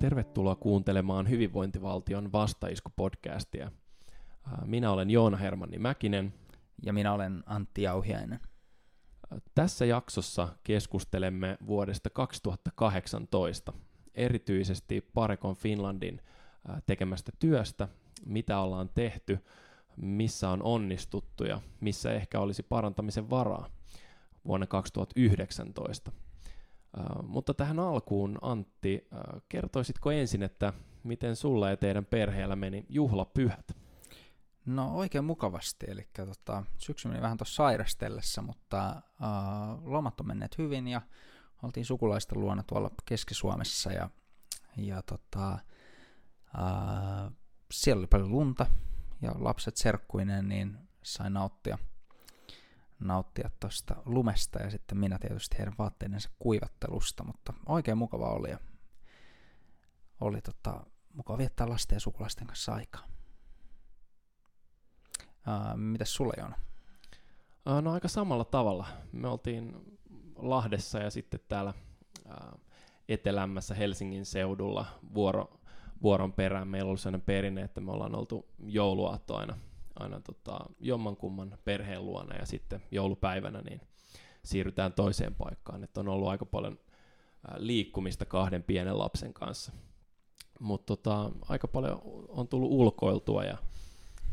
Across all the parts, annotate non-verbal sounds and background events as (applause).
Tervetuloa kuuntelemaan Hyvinvointivaltion vastaisku-podcastia. Minä olen Joona Hermanni Mäkinen. Ja minä olen Antti Jauhiainen. Tässä jaksossa keskustelemme vuodesta 2018, erityisesti Parekon Finlandin tekemästä työstä, mitä ollaan tehty, missä on onnistuttu ja missä ehkä olisi parantamisen varaa vuonna 2019. Uh, mutta tähän alkuun, Antti, uh, kertoisitko ensin, että miten sulla ja teidän perheellä meni juhlapyhät? No oikein mukavasti, eli tota, syksy meni vähän tuossa sairastellessa, mutta uh, lomat on menneet hyvin ja oltiin sukulaisten luona tuolla Keski-Suomessa ja, ja tota, uh, siellä oli paljon lunta ja lapset serkkuinen, niin sain nauttia – nauttia tuosta lumesta ja sitten minä tietysti heidän vaatteidensa kuivattelusta, mutta oikein mukava oli ja oli tota, mukava viettää lasten ja sukulaisten kanssa aikaa. Uh, mitäs sulle? Uh, no aika samalla tavalla. Me oltiin Lahdessa ja sitten täällä uh, etelämmässä Helsingin seudulla vuoro, vuoron perään. Meillä on ollut sellainen perinne, että me ollaan oltu jouluaatto aina aina tota, jommankumman perheen luona ja sitten joulupäivänä niin siirrytään toiseen paikkaan. Et on ollut aika paljon liikkumista kahden pienen lapsen kanssa. Mutta tota, aika paljon on tullut ulkoiltua ja,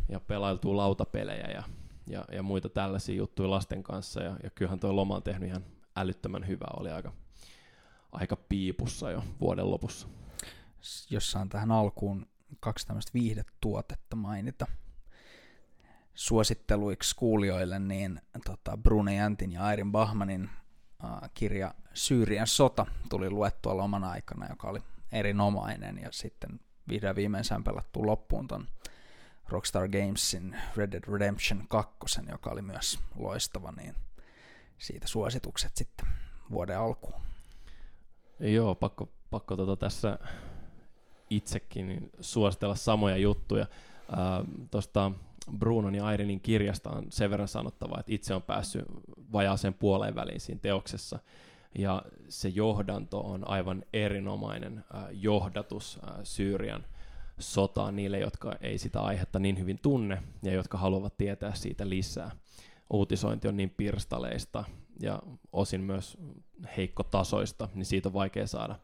ja pelailtua lautapelejä ja, ja, ja muita tällaisia juttuja lasten kanssa. Ja, ja kyllähän tuo loma on tehnyt ihan älyttömän hyvää. Oli aika, aika piipussa jo vuoden lopussa. Jos saan tähän alkuun kaksi tämmöistä viihdetuotetta mainita – suositteluiksi kuulijoille, niin tota, Brune Jäntin ja Airin Bahmanin äh, kirja Syyrian sota tuli luettua loman aikana, joka oli erinomainen, ja sitten vihdoin viimeisään pelattu loppuun ton Rockstar Gamesin Red Dead Redemption 2, joka oli myös loistava, niin siitä suositukset sitten vuoden alkuun. Joo, pakko, pakko tota tässä itsekin suositella samoja juttuja. Äh, Tuosta Brunon ja Airinin kirjasta on sen verran sanottava, että itse on päässyt vajaaseen puoleen väliin siinä teoksessa. Ja se johdanto on aivan erinomainen äh, johdatus äh, Syyrian sotaan niille, jotka ei sitä aihetta niin hyvin tunne ja jotka haluavat tietää siitä lisää. Uutisointi on niin pirstaleista ja osin myös heikkotasoista, niin siitä on vaikea saada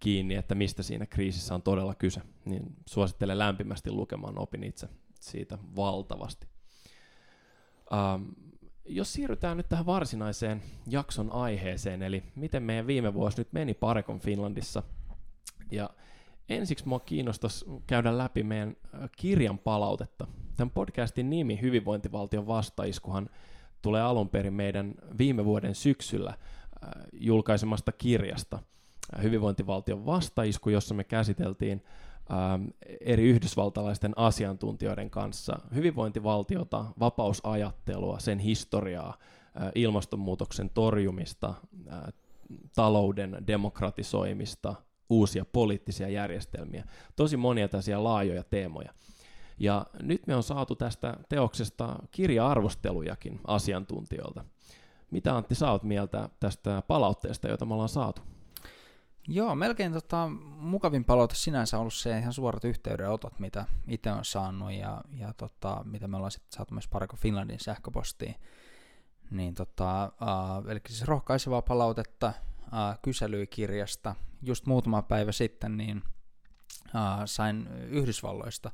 kiinni, että mistä siinä kriisissä on todella kyse. Niin suosittelen lämpimästi lukemaan, opin itse siitä valtavasti. Ähm, jos siirrytään nyt tähän varsinaiseen jakson aiheeseen, eli miten meidän viime vuosi nyt meni Parekon Finlandissa. Ja ensiksi mua kiinnostaisi käydä läpi meidän äh, kirjan palautetta. Tämän podcastin nimi Hyvinvointivaltion vastaiskuhan tulee alun perin meidän viime vuoden syksyllä äh, julkaisemasta kirjasta äh, Hyvinvointivaltion vastaisku, jossa me käsiteltiin Ähm, eri yhdysvaltalaisten asiantuntijoiden kanssa hyvinvointivaltiota, vapausajattelua, sen historiaa, äh, ilmastonmuutoksen torjumista, talouden demokratisoimista, uusia poliittisia järjestelmiä. Tosi monia tällaisia laajoja teemoja. Ja nyt me on saatu tästä teoksesta kirja-arvostelujakin asiantuntijoilta. Mitä Antti sä oot mieltä tästä palautteesta, jota me ollaan saatu? Joo, melkein tota, mukavin palaute sinänsä on ollut se ihan suorat yhteydenotot, mitä itse on saanut ja, ja tota, mitä me ollaan sitten saatu myös Parko Finlandin sähköpostiin. Niin tota, uh, eli siis rohkaisevaa palautetta uh, kyselykirjasta. Just muutama päivä sitten niin uh, sain Yhdysvalloista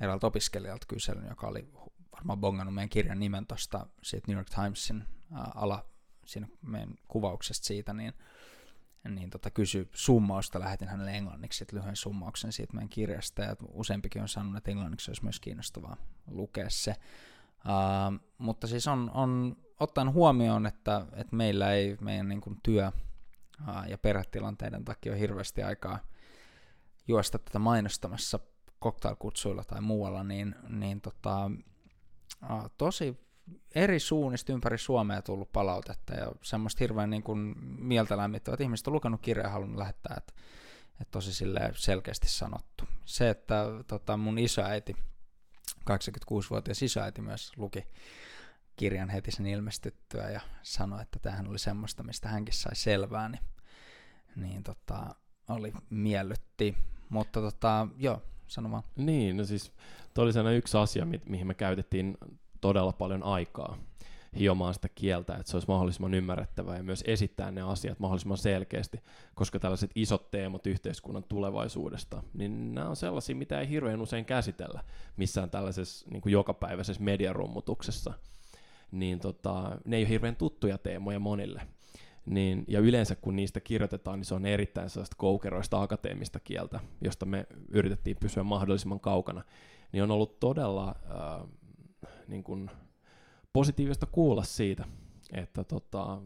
eräältä opiskelijalta kyselyn, joka oli varmaan bongannut meidän kirjan nimen tuosta New York Timesin uh, ala siinä meidän kuvauksesta siitä, niin niin tota, kysy summausta, lähetin hänelle englanniksi lyhyen summauksen siitä meidän kirjasta, ja useampikin on sanonut, että englanniksi olisi myös kiinnostavaa lukea se. Uh, mutta siis on, on ottaen huomioon, että, että meillä ei meidän niin kuin, työ uh, ja perhetilanteiden takia ole hirveästi aikaa juosta tätä mainostamassa cocktailkutsuilla tai muualla, niin, niin tota, uh, tosi eri suunnista ympäri Suomea tullut palautetta ja semmoista hirveän niin kuin mieltä lämmittävää, että ihmiset on lukenut kirjaa ja halunnut lähettää, että, että tosi sille selkeästi sanottu. Se, että tota, mun isoäiti, 86-vuotias isoäiti myös luki kirjan heti sen ilmestyttyä ja sanoi, että tämähän oli semmoista, mistä hänkin sai selvää, niin, niin tota, oli miellytti. Mutta tota, joo, sano vaan. Niin, no siis toi oli yksi asia, mi- mihin me käytettiin todella paljon aikaa hiomaan sitä kieltä, että se olisi mahdollisimman ymmärrettävää ja myös esittää ne asiat mahdollisimman selkeästi, koska tällaiset isot teemat yhteiskunnan tulevaisuudesta, niin nämä on sellaisia, mitä ei hirveän usein käsitellä missään tällaisessa niin kuin jokapäiväisessä mediarummutuksessa. Niin tota, ne ei ole hirveän tuttuja teemoja monille. Niin, ja yleensä kun niistä kirjoitetaan, niin se on erittäin sellaista koukeroista akateemista kieltä, josta me yritettiin pysyä mahdollisimman kaukana. Niin on ollut todella äh, niin kuin, positiivista kuulla siitä, että tota,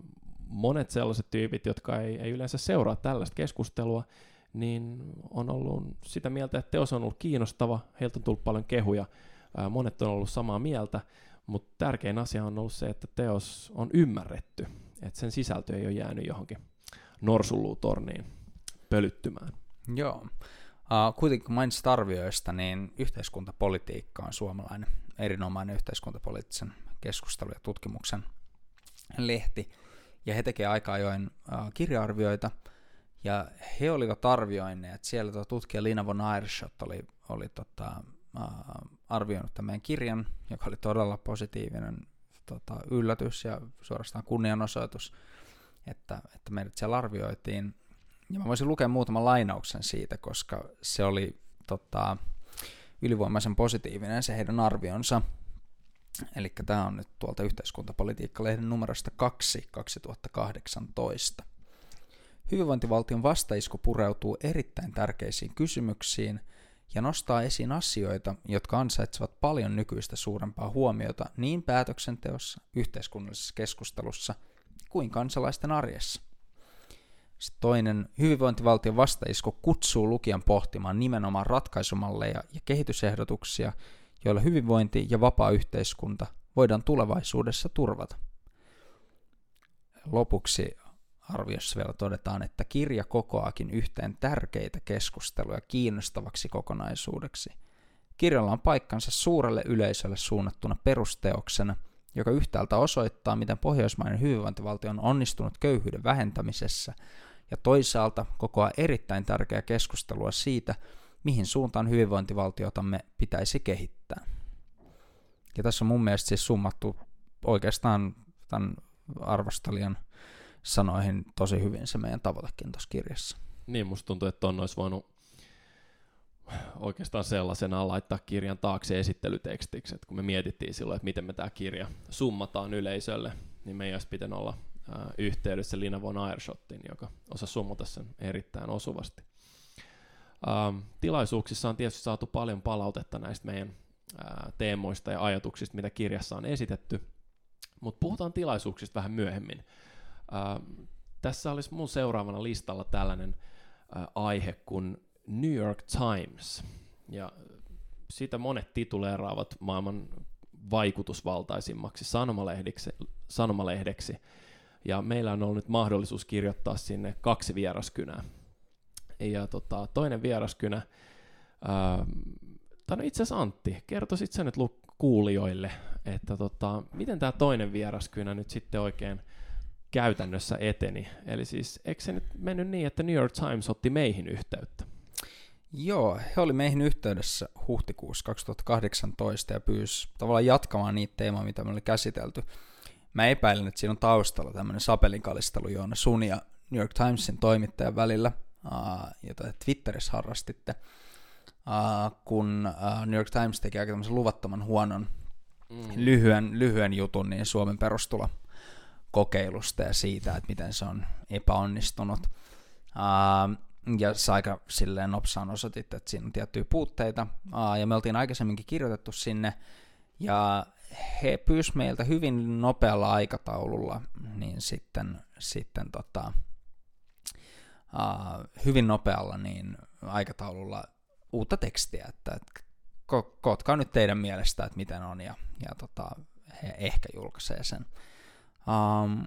monet sellaiset tyypit, jotka ei, ei yleensä seuraa tällaista keskustelua, niin on ollut sitä mieltä, että teos on ollut kiinnostava, heiltä on tullut paljon kehuja, monet on ollut samaa mieltä, mutta tärkein asia on ollut se, että teos on ymmärretty, että sen sisältö ei ole jäänyt johonkin norsulluutorniin pölyttymään. Joo. Uh, kuitenkin kun mainitsit arvioista, niin yhteiskuntapolitiikka on suomalainen erinomainen yhteiskuntapoliittisen keskustelun ja tutkimuksen lehti, ja he tekevät aika ajoin uh, kirja-arvioita, ja he olivat arvioineet, siellä tuo tutkija Lina von Aerschot oli, oli tota, uh, arvioinut tämän kirjan, joka oli todella positiivinen tota, yllätys ja suorastaan kunnianosoitus, että, että meidät siellä arvioitiin. Ja mä voisin lukea muutaman lainauksen siitä, koska se oli tota, ylivoimaisen positiivinen se heidän arvionsa. Eli tämä on nyt tuolta yhteiskuntapolitiikka-lehden numerosta 2 2018. Hyvinvointivaltion vastaisku pureutuu erittäin tärkeisiin kysymyksiin ja nostaa esiin asioita, jotka ansaitsevat paljon nykyistä suurempaa huomiota niin päätöksenteossa, yhteiskunnallisessa keskustelussa kuin kansalaisten arjessa. Sitten toinen hyvinvointivaltion vastaisku kutsuu lukijan pohtimaan nimenomaan ratkaisumalleja ja kehitysehdotuksia, joilla hyvinvointi ja vapaa yhteiskunta voidaan tulevaisuudessa turvata. Lopuksi arviossa vielä todetaan, että kirja kokoaakin yhteen tärkeitä keskusteluja kiinnostavaksi kokonaisuudeksi. Kirjalla on paikkansa suurelle yleisölle suunnattuna perusteoksena, joka yhtäältä osoittaa, miten pohjoismainen hyvinvointivaltio on onnistunut köyhyyden vähentämisessä, ja toisaalta kokoaa erittäin tärkeää keskustelua siitä, mihin suuntaan hyvinvointivaltiotamme pitäisi kehittää. Ja tässä on mun mielestä siis summattu oikeastaan tämän arvostelijan sanoihin tosi hyvin se meidän tavoitekin tuossa kirjassa. Niin, musta tuntuu, että ton olisi voinut oikeastaan sellaisena laittaa kirjan taakse esittelytekstiksi, että kun me mietittiin silloin, että miten me tämä kirja summataan yleisölle, niin me ei olisi pitänyt olla yhteydessä Lina von Aerschottin, joka osaa summata sen erittäin osuvasti. Ähm, tilaisuuksissa on tietysti saatu paljon palautetta näistä meidän ää, teemoista ja ajatuksista, mitä kirjassa on esitetty, mutta puhutaan tilaisuuksista vähän myöhemmin. Ähm, tässä olisi mun seuraavana listalla tällainen ää, aihe kuin New York Times, ja sitä monet tituleeraavat maailman vaikutusvaltaisimmaksi sanomalehdeksi, sanomalehdeksi. Ja meillä on ollut nyt mahdollisuus kirjoittaa sinne kaksi vieraskynää. Ja tota, toinen vieraskynä, ää, tai no itse asiassa Antti, kertoisit sä nyt kuulijoille, että tota, miten tämä toinen vieraskynä nyt sitten oikein käytännössä eteni. Eli siis, eikö se nyt mennyt niin, että New York Times otti meihin yhteyttä? Joo, he oli meihin yhteydessä huhtikuussa 2018 ja pyysi tavallaan jatkamaan niitä teemoja, mitä me oli käsitelty. Mä epäilen, että siinä on taustalla tämmöinen sapelinkallistelu Joona sun ja New York Timesin toimittajan välillä, jota te Twitterissä harrastitte, kun New York Times teki aika tämmöisen luvattoman huonon mm. lyhyen, lyhyen jutun niin Suomen perustulo kokeilusta ja siitä, että miten se on epäonnistunut. Ja sä aika silleen nopsaan osoitit, että siinä on tiettyjä puutteita, ja me oltiin aikaisemminkin kirjoitettu sinne, ja he pyysivät meiltä hyvin nopealla aikataululla, niin sitten, sitten tota, uh, hyvin nopealla niin aikataululla uutta tekstiä, että, että ko- kootkaa nyt teidän mielestä, että miten on, ja, ja tota, he ehkä julkaisee sen. Um,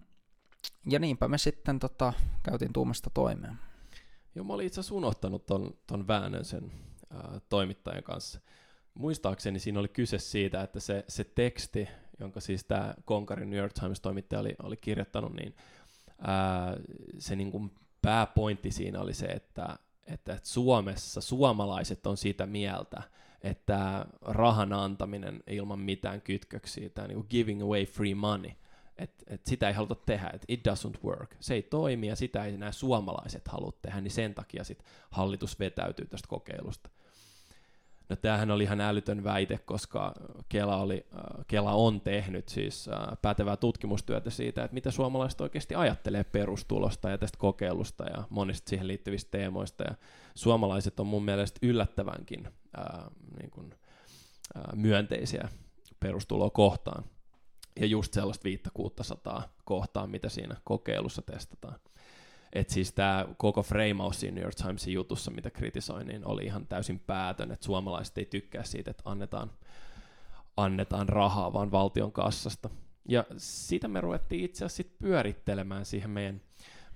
ja niinpä me sitten tota, käytiin tuumasta toimeen. Joo, mä olin itse asiassa unohtanut ton, ton väännön sen ää, toimittajan kanssa. Muistaakseni siinä oli kyse siitä, että se, se teksti, jonka siis tämä Konkarin New York Times-toimittaja oli, oli kirjoittanut, niin ää, se niin kuin pääpointti siinä oli se, että, että, että Suomessa suomalaiset on sitä mieltä, että rahan antaminen ilman mitään kytköksiä, tämä niin giving away free money, että et sitä ei haluta tehdä, että it doesn't work. Se ei toimi ja sitä ei nämä suomalaiset halua tehdä, niin sen takia sit hallitus vetäytyy tästä kokeilusta. No tämähän oli ihan älytön väite, koska Kela, oli, äh, Kela on tehnyt siis äh, pätevää tutkimustyötä siitä, että mitä suomalaiset oikeasti ajattelee perustulosta ja tästä kokeilusta ja monista siihen liittyvistä teemoista. Ja suomalaiset on mun mielestä yllättävänkin ää, äh, niin kuin, ää, myönteisiä perustuloa kohtaan. Ja just sellaista 500 kohtaan, mitä siinä kokeilussa testataan. Et siis tämä koko frameaus siinä New York Timesin jutussa, mitä kritisoin, niin oli ihan täysin päätön, että suomalaiset ei tykkää siitä, että annetaan, annetaan rahaa vaan valtion kassasta. Ja sitä me ruvettiin itse asiassa sit pyörittelemään siihen meidän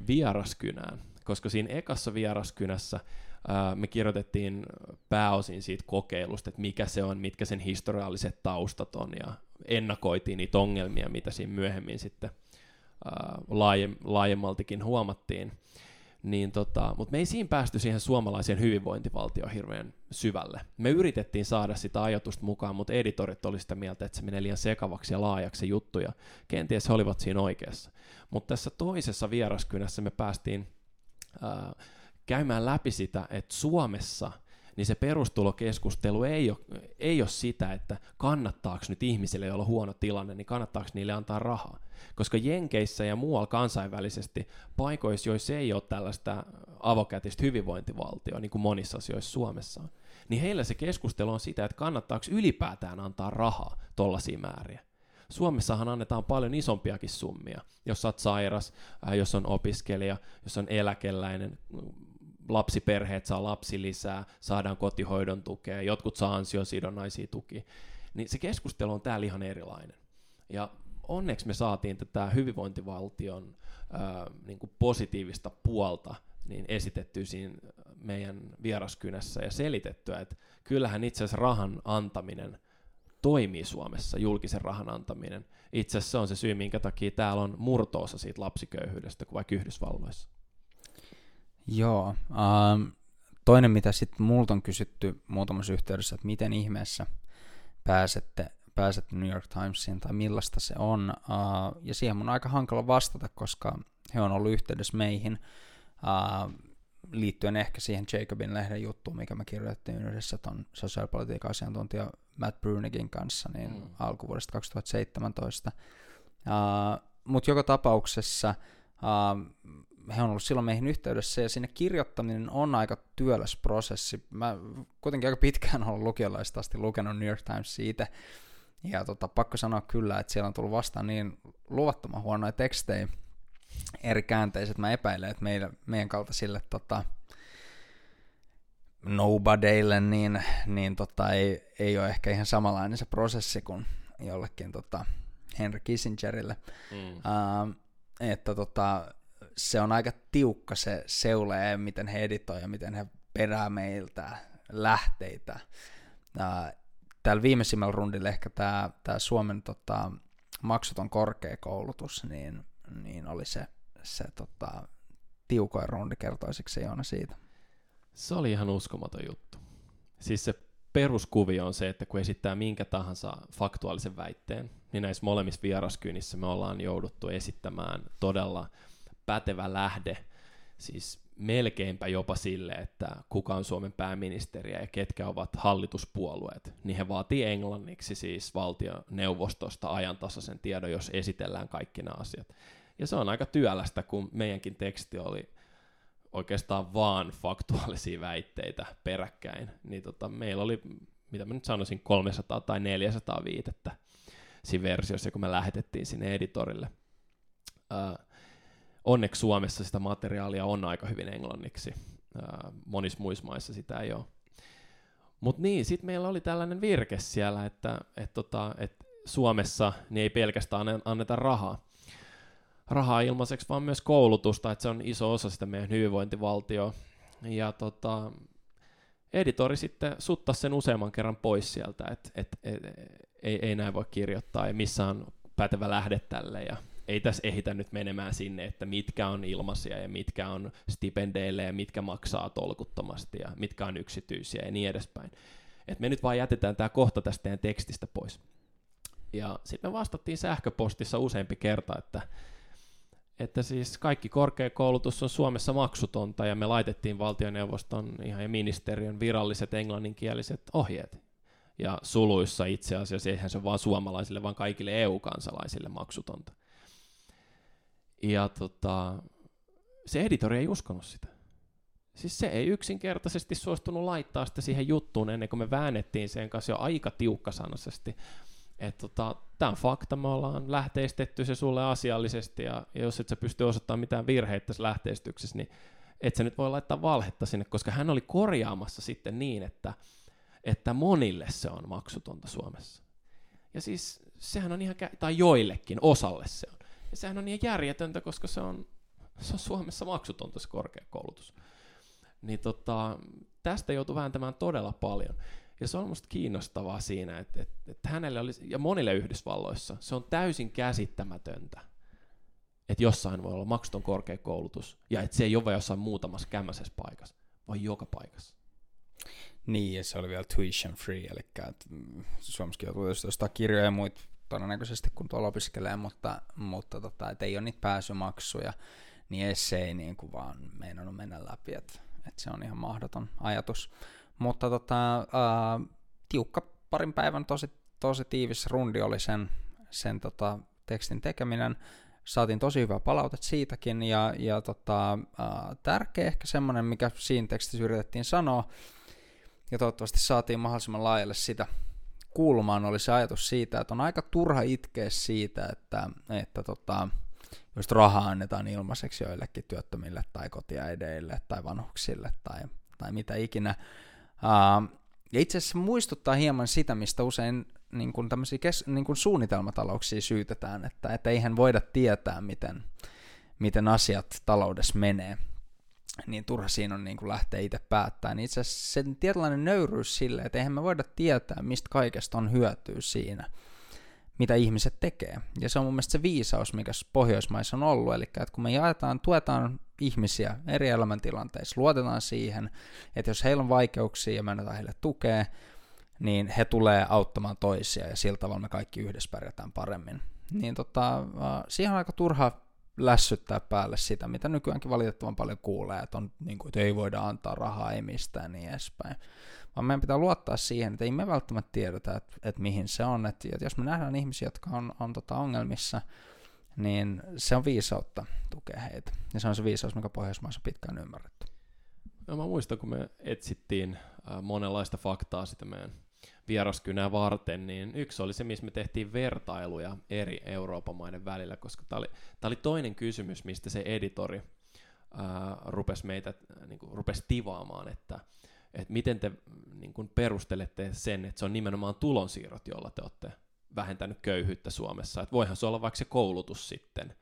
vieraskynään, koska siinä ekassa vieraskynässä ää, me kirjoitettiin pääosin siitä kokeilusta, että mikä se on, mitkä sen historialliset taustat on, ja ennakoitiin niitä ongelmia, mitä siinä myöhemmin sitten – laajem, laajemmaltikin huomattiin. Niin tota, mutta me ei siinä päästy siihen suomalaiseen hyvinvointivaltioon hirveän syvälle. Me yritettiin saada sitä ajatusta mukaan, mutta editorit oli sitä mieltä, että se menee liian sekavaksi ja laajaksi juttuja. Kenties he olivat siinä oikeassa. Mutta tässä toisessa vieraskynässä me päästiin ää, käymään läpi sitä, että Suomessa – niin se perustulokeskustelu ei ole, ei ole sitä, että kannattaako nyt ihmisille, joilla on huono tilanne, niin kannattaako niille antaa rahaa. Koska Jenkeissä ja muualla kansainvälisesti paikoissa, joissa ei ole tällaista avokätistä hyvinvointivaltioa, niin kuin monissa asioissa Suomessa on, niin heillä se keskustelu on sitä, että kannattaako ylipäätään antaa rahaa tollaisia määriä. Suomessahan annetaan paljon isompiakin summia, jos olet sairas, äh, jos on opiskelija, jos on eläkeläinen, lapsiperheet saa lapsilisää, saadaan kotihoidon tukea, jotkut saa ansiosidonnaisia tuki, niin se keskustelu on täällä ihan erilainen. Ja onneksi me saatiin tätä hyvinvointivaltion ää, niin kuin positiivista puolta niin esitettyä siinä meidän vieraskynässä ja selitettyä, että kyllähän itse asiassa rahan antaminen toimii Suomessa, julkisen rahan antaminen. Itse asiassa se on se syy, minkä takia täällä on murtoosa siitä lapsiköyhyydestä kuin vaikka Yhdysvalloissa. Joo. Um, toinen, mitä sitten multa on kysytty muutamassa yhteydessä, että miten ihmeessä pääsette, pääsette New York Timesiin tai millaista se on. Uh, ja siihen on aika hankala vastata, koska he on ollut yhteydessä meihin uh, liittyen ehkä siihen Jacobin lehden juttuun, mikä me kirjoitettiin yhdessä ton sosiaalipolitiikan asiantuntija Matt Brunigin kanssa niin mm. alkuvuodesta 2017. Uh, Mutta joka tapauksessa uh, he on ollut silloin meihin yhteydessä, ja sinne kirjoittaminen on aika työläs prosessi. Mä kuitenkin aika pitkään olen lukiolaista asti lukenut New York Times siitä, ja tota, pakko sanoa kyllä, että siellä on tullut vastaan niin luvattoman huonoja tekstejä, eri käänteiset. Mä epäilen, että meidän, meidän kaltaisille tota, nobodyille, niin, niin tota, ei, ei ole ehkä ihan samanlainen se prosessi kuin jollekin tota, Henry Kissingerille. Mm. Uh, että tota, se on aika tiukka se seule, miten he editoi ja miten he perää meiltä lähteitä. Täällä viimeisimmällä rundilla ehkä tämä, tämä Suomen tota, maksuton korkeakoulutus, niin, niin oli se, se tota, tiukoin rundi, kertoisiko se Joona siitä? Se oli ihan uskomaton juttu. Siis se peruskuvio on se, että kun esittää minkä tahansa faktuaalisen väitteen, niin näissä molemmissa vieraskynissä me ollaan jouduttu esittämään todella pätevä lähde, siis melkeinpä jopa sille, että kuka on Suomen pääministeriä ja ketkä ovat hallituspuolueet, niin he vaatii englanniksi siis valtioneuvostosta ajantasaisen tiedon, jos esitellään kaikki nämä asiat. Ja se on aika työlästä, kun meidänkin teksti oli oikeastaan vaan faktuaalisia väitteitä peräkkäin, niin tota, meillä oli, mitä mä nyt sanoisin, 300 tai 400 viitettä siinä versiossa, kun me lähetettiin sinne editorille. Onneksi Suomessa sitä materiaalia on aika hyvin englanniksi. monissa muissa maissa sitä ei ole. Mutta niin, sitten meillä oli tällainen virke siellä, että et tota, et Suomessa niin ei pelkästään anneta rahaa. Rahaa ilmaiseksi, vaan myös koulutusta, että se on iso osa sitä meidän hyvinvointivaltioa. Ja tota, editori sitten sutta sen useamman kerran pois sieltä, että et, et, ei, ei näin voi kirjoittaa ja missä on pätevä lähde tälle ja ei tässä ehitä nyt menemään sinne, että mitkä on ilmaisia ja mitkä on stipendeille ja mitkä maksaa tolkuttomasti ja mitkä on yksityisiä ja niin edespäin. Et me nyt vaan jätetään tämä kohta tästä teidän tekstistä pois. Ja sitten me vastattiin sähköpostissa useampi kerta, että, että siis kaikki korkeakoulutus on Suomessa maksutonta ja me laitettiin valtioneuvoston ihan ja ministeriön viralliset englanninkieliset ohjeet. Ja suluissa itse asiassa, eihän se vaan suomalaisille, vaan kaikille EU-kansalaisille maksutonta. Ja tota, se editori ei uskonut sitä. Siis se ei yksinkertaisesti suostunut laittaa sitä siihen juttuun ennen kuin me väännettiin sen kanssa jo aika tiukkasanaisesti. Että tota, tämä on fakta, me ollaan lähteistetty se sulle asiallisesti, ja, jos et sä pysty osoittamaan mitään virheitä tässä lähteistyksessä, niin et sä nyt voi laittaa valhetta sinne, koska hän oli korjaamassa sitten niin, että, että monille se on maksutonta Suomessa. Ja siis sehän on ihan, tai joillekin, osalle se on. Ja sehän on ihan järjetöntä, koska se on, se on Suomessa maksutonta se korkeakoulutus. Niin tota, tästä joutuu vääntämään todella paljon. Ja se on musta kiinnostavaa siinä, että, että, että hänelle oli, ja monille Yhdysvalloissa, se on täysin käsittämätöntä, että jossain voi olla maksuton korkeakoulutus, ja että se ei ole vain jossain muutamassa kämmäisessä paikassa, vaan joka paikassa. Niin, ja se oli vielä tuition free, eli mm, Suomessakin joutuu ostaa kirjoja ja muita todennäköisesti, kun tuolla opiskelee, mutta, mutta tota, et ei ole niitä pääsymaksuja, niin se ei niin kuin vaan meinannut mennä läpi, että, että se on ihan mahdoton ajatus. Mutta tota, ää, tiukka parin päivän tosi, tosi tiivis rundi oli sen, sen tota, tekstin tekeminen. Saatiin tosi hyvä palautet siitäkin, ja, ja tota, ää, tärkeä ehkä semmoinen, mikä siinä tekstissä yritettiin sanoa, ja toivottavasti saatiin mahdollisimman laajalle sitä kuulumaan, oli se ajatus siitä, että on aika turha itkeä siitä, että, että tota, just rahaa annetaan ilmaiseksi joillekin työttömille tai kotiäideille tai vanhuksille tai, tai mitä ikinä. Uh, ja itse asiassa muistuttaa hieman sitä, mistä usein niin kuin kes- niin kuin suunnitelmatalouksia syytetään, että, että eihän voida tietää, miten, miten asiat taloudessa menee niin turha siinä on niin kuin lähteä itse päättämään. Niin itse asiassa sen tietynlainen nöyryys sille, että eihän me voida tietää, mistä kaikesta on hyötyä siinä, mitä ihmiset tekee. Ja se on mun mielestä se viisaus, mikä Pohjoismaissa on ollut, eli että kun me jaetaan, tuetaan ihmisiä eri elämäntilanteissa, luotetaan siihen, että jos heillä on vaikeuksia ja me annetaan heille tukea, niin he tulee auttamaan toisia ja sillä tavalla me kaikki yhdessä pärjätään paremmin. Niin tota, siihen on aika turha lässyttää päälle sitä, mitä nykyäänkin valitettavan paljon kuulee, että, on, niin kuin, että ei voida antaa rahaa, ei mistään niin edespäin. Vaan meidän pitää luottaa siihen, että ei me välttämättä tiedetä, että, että mihin se on. Että, että jos me nähdään ihmisiä, jotka on, on tota ongelmissa, niin se on viisautta tukea heitä. Ja se on se viisaus, mikä Pohjoismaissa pitkään ymmärretty. No, mä muistan, kun me etsittiin äh, monenlaista faktaa sitä meidän vieraskynää varten, niin yksi oli se, missä me tehtiin vertailuja eri Euroopan maiden välillä, koska tämä oli, oli toinen kysymys, mistä se editori ää, rupesi meitä niin kuin, rupesi tivaamaan, että, että miten te niin kuin perustelette sen, että se on nimenomaan tulonsiirrot, joilla te olette vähentänyt köyhyyttä Suomessa, että voihan se olla vaikka se koulutus sitten.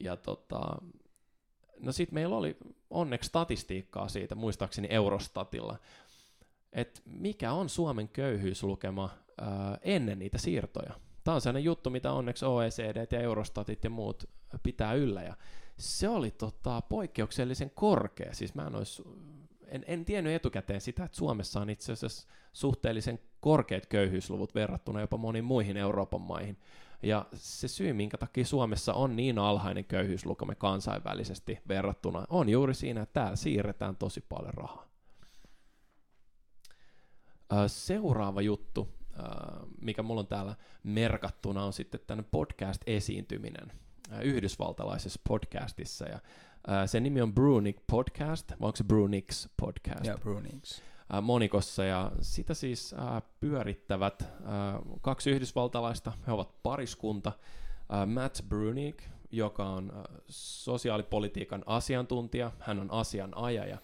Ja tota, no sitten meillä oli onneksi statistiikkaa siitä, muistaakseni Eurostatilla, että mikä on Suomen köyhyyslukema ennen niitä siirtoja. Tämä on sellainen juttu, mitä onneksi OECD ja Eurostatit ja muut pitää yllä, ja se oli tota, poikkeuksellisen korkea. Siis mä en, olisi, en, en tiennyt etukäteen sitä, että Suomessa on itse asiassa suhteellisen korkeat köyhyysluvut verrattuna jopa moniin muihin Euroopan maihin. Ja se syy, minkä takia Suomessa on niin alhainen köyhyyslukema kansainvälisesti verrattuna, on juuri siinä, että täällä siirretään tosi paljon rahaa. Seuraava juttu, mikä mulla on täällä merkattuna, on sitten tämän podcast-esiintyminen yhdysvaltalaisessa podcastissa. Ja sen nimi on Brunick Podcast, vai onko se Brunick's Podcast? Joo, Brunick's. Monikossa, ja sitä siis pyörittävät kaksi yhdysvaltalaista, he ovat pariskunta, Matt Brunick, joka on sosiaalipolitiikan asiantuntija, hän on asianajaja,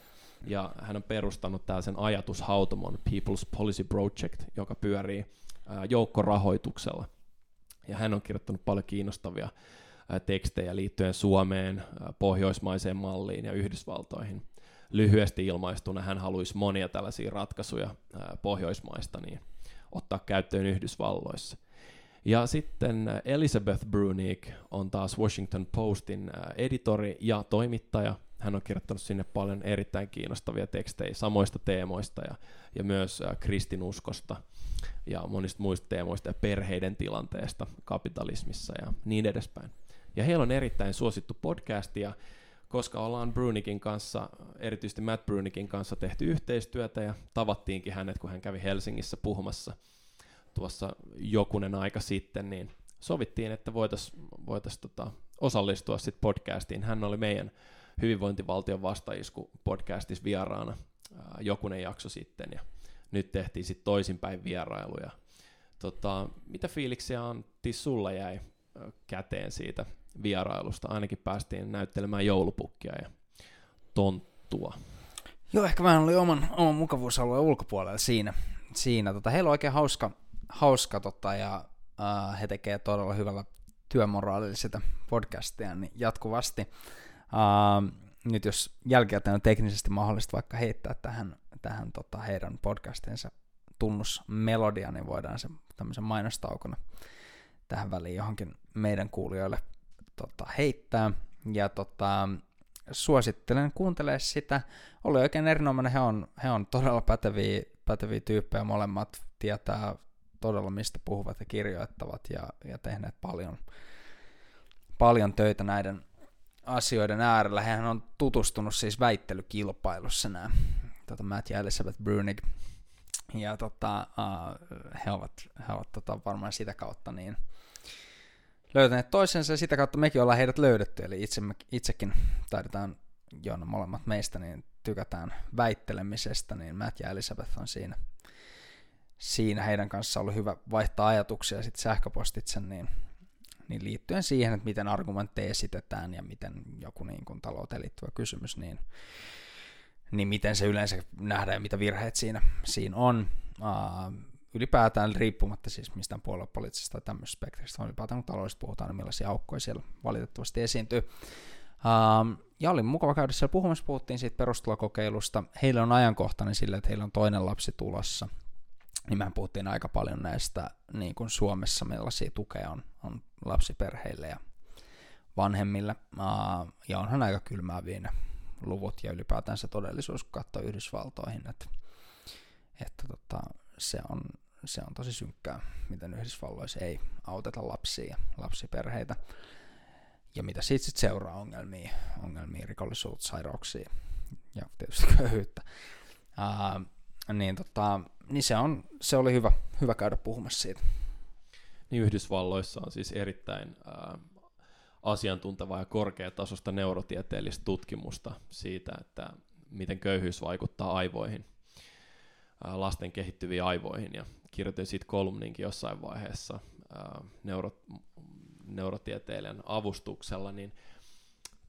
ja hän on perustanut tällaisen ajatushautomon People's Policy Project, joka pyörii joukkorahoituksella. Ja hän on kirjoittanut paljon kiinnostavia tekstejä liittyen Suomeen, pohjoismaiseen malliin ja Yhdysvaltoihin. Lyhyesti ilmaistuna hän haluaisi monia tällaisia ratkaisuja Pohjoismaista niin ottaa käyttöön Yhdysvalloissa. Ja sitten Elizabeth Brunig on taas Washington Postin editori ja toimittaja. Hän on kirjoittanut sinne paljon erittäin kiinnostavia tekstejä samoista teemoista ja, ja myös kristinuskosta ja monista muista teemoista ja perheiden tilanteesta kapitalismissa ja niin edespäin. Ja heillä on erittäin suosittu podcast ja koska ollaan Brunikin kanssa, erityisesti Matt Brunikin kanssa tehty yhteistyötä ja tavattiinkin hänet, kun hän kävi Helsingissä puhumassa tuossa jokunen aika sitten, niin sovittiin, että voitaisiin voitais tota, osallistua sitten podcastiin. Hän oli meidän hyvinvointivaltion vastaisku podcastissa vieraana jokunen jakso sitten ja nyt tehtiin sitten toisinpäin vierailuja. Tota, mitä fiiliksiä Antti sulla jäi käteen siitä vierailusta. Ainakin päästiin näyttelemään joulupukkia ja tonttua. Joo, ehkä vähän oli oman, oman mukavuusalueen ulkopuolella siinä. siinä. Tota, heillä on oikein hauska, hauska tota, ja uh, he tekevät todella hyvällä työmoraalilla sitä podcastia niin jatkuvasti. Uh, nyt jos jälkikäteen on teknisesti mahdollista vaikka heittää tähän, tähän tota, heidän podcastinsa tunnusmelodia, niin voidaan se tämmöisen mainostaukona tähän väliin johonkin meidän kuulijoille tota, heittää. Ja tota, suosittelen kuuntelemaan sitä. Oli oikein erinomainen, he on, he on todella päteviä, päteviä tyyppejä molemmat, tietää todella mistä puhuvat ja kirjoittavat ja, ja tehneet paljon, paljon töitä näiden asioiden äärellä. Hän on tutustunut siis väittelykilpailussa nämä tota Matt ja Elizabeth Brunig. Ja tota, uh, he ovat, he ovat tota, varmaan sitä kautta niin löytäneet toisensa ja sitä kautta mekin ollaan heidät löydetty. Eli itse, itsekin taidetaan, jo no molemmat meistä, niin tykätään väittelemisestä, niin Matt ja Elizabeth on siinä, siinä heidän kanssa ollut hyvä vaihtaa ajatuksia sitten sähköpostitse, niin, niin liittyen siihen, että miten argumentteja esitetään ja miten joku niin kuin talouteen liittyvä kysymys, niin, niin miten se yleensä nähdään ja mitä virheet siinä, siinä on. Uh, ylipäätään riippumatta siis mistään puoluepoliittisesta tai tämmöisestä spektristä, vaan ylipäätään kun taloudesta puhutaan, niin millaisia aukkoja siellä valitettavasti esiintyy. Um, ja oli mukava käydä siellä puhumassa, puhuttiin siitä perustulokokeilusta. Heillä on ajankohtainen sille, että heillä on toinen lapsi tulossa. Niin mehän puhuttiin aika paljon näistä, niin kuin Suomessa millaisia tukea on, on lapsiperheille ja vanhemmille. Uh, ja onhan aika kylmääviä ne luvut ja ylipäätään se todellisuus, kun katsoo Yhdysvaltoihin, että, että tota, se on se on tosi synkkää, miten Yhdysvalloissa ei auteta lapsia ja lapsiperheitä. Ja mitä siitä sitten seuraa ongelmia, ongelmia, rikollisuutta, sairauksia ja tietysti köyhyyttä. Ää, niin, tota, niin se, on, se oli hyvä, hyvä käydä puhumassa siitä. Niin Yhdysvalloissa on siis erittäin ää, asiantuntevaa ja korkeatasosta neurotieteellistä tutkimusta siitä, että miten köyhyys vaikuttaa aivoihin, ää, lasten kehittyviin aivoihin. Ja kirjoitin siitä kolumninkin jossain vaiheessa ää, neuro, neurotieteilijän avustuksella, niin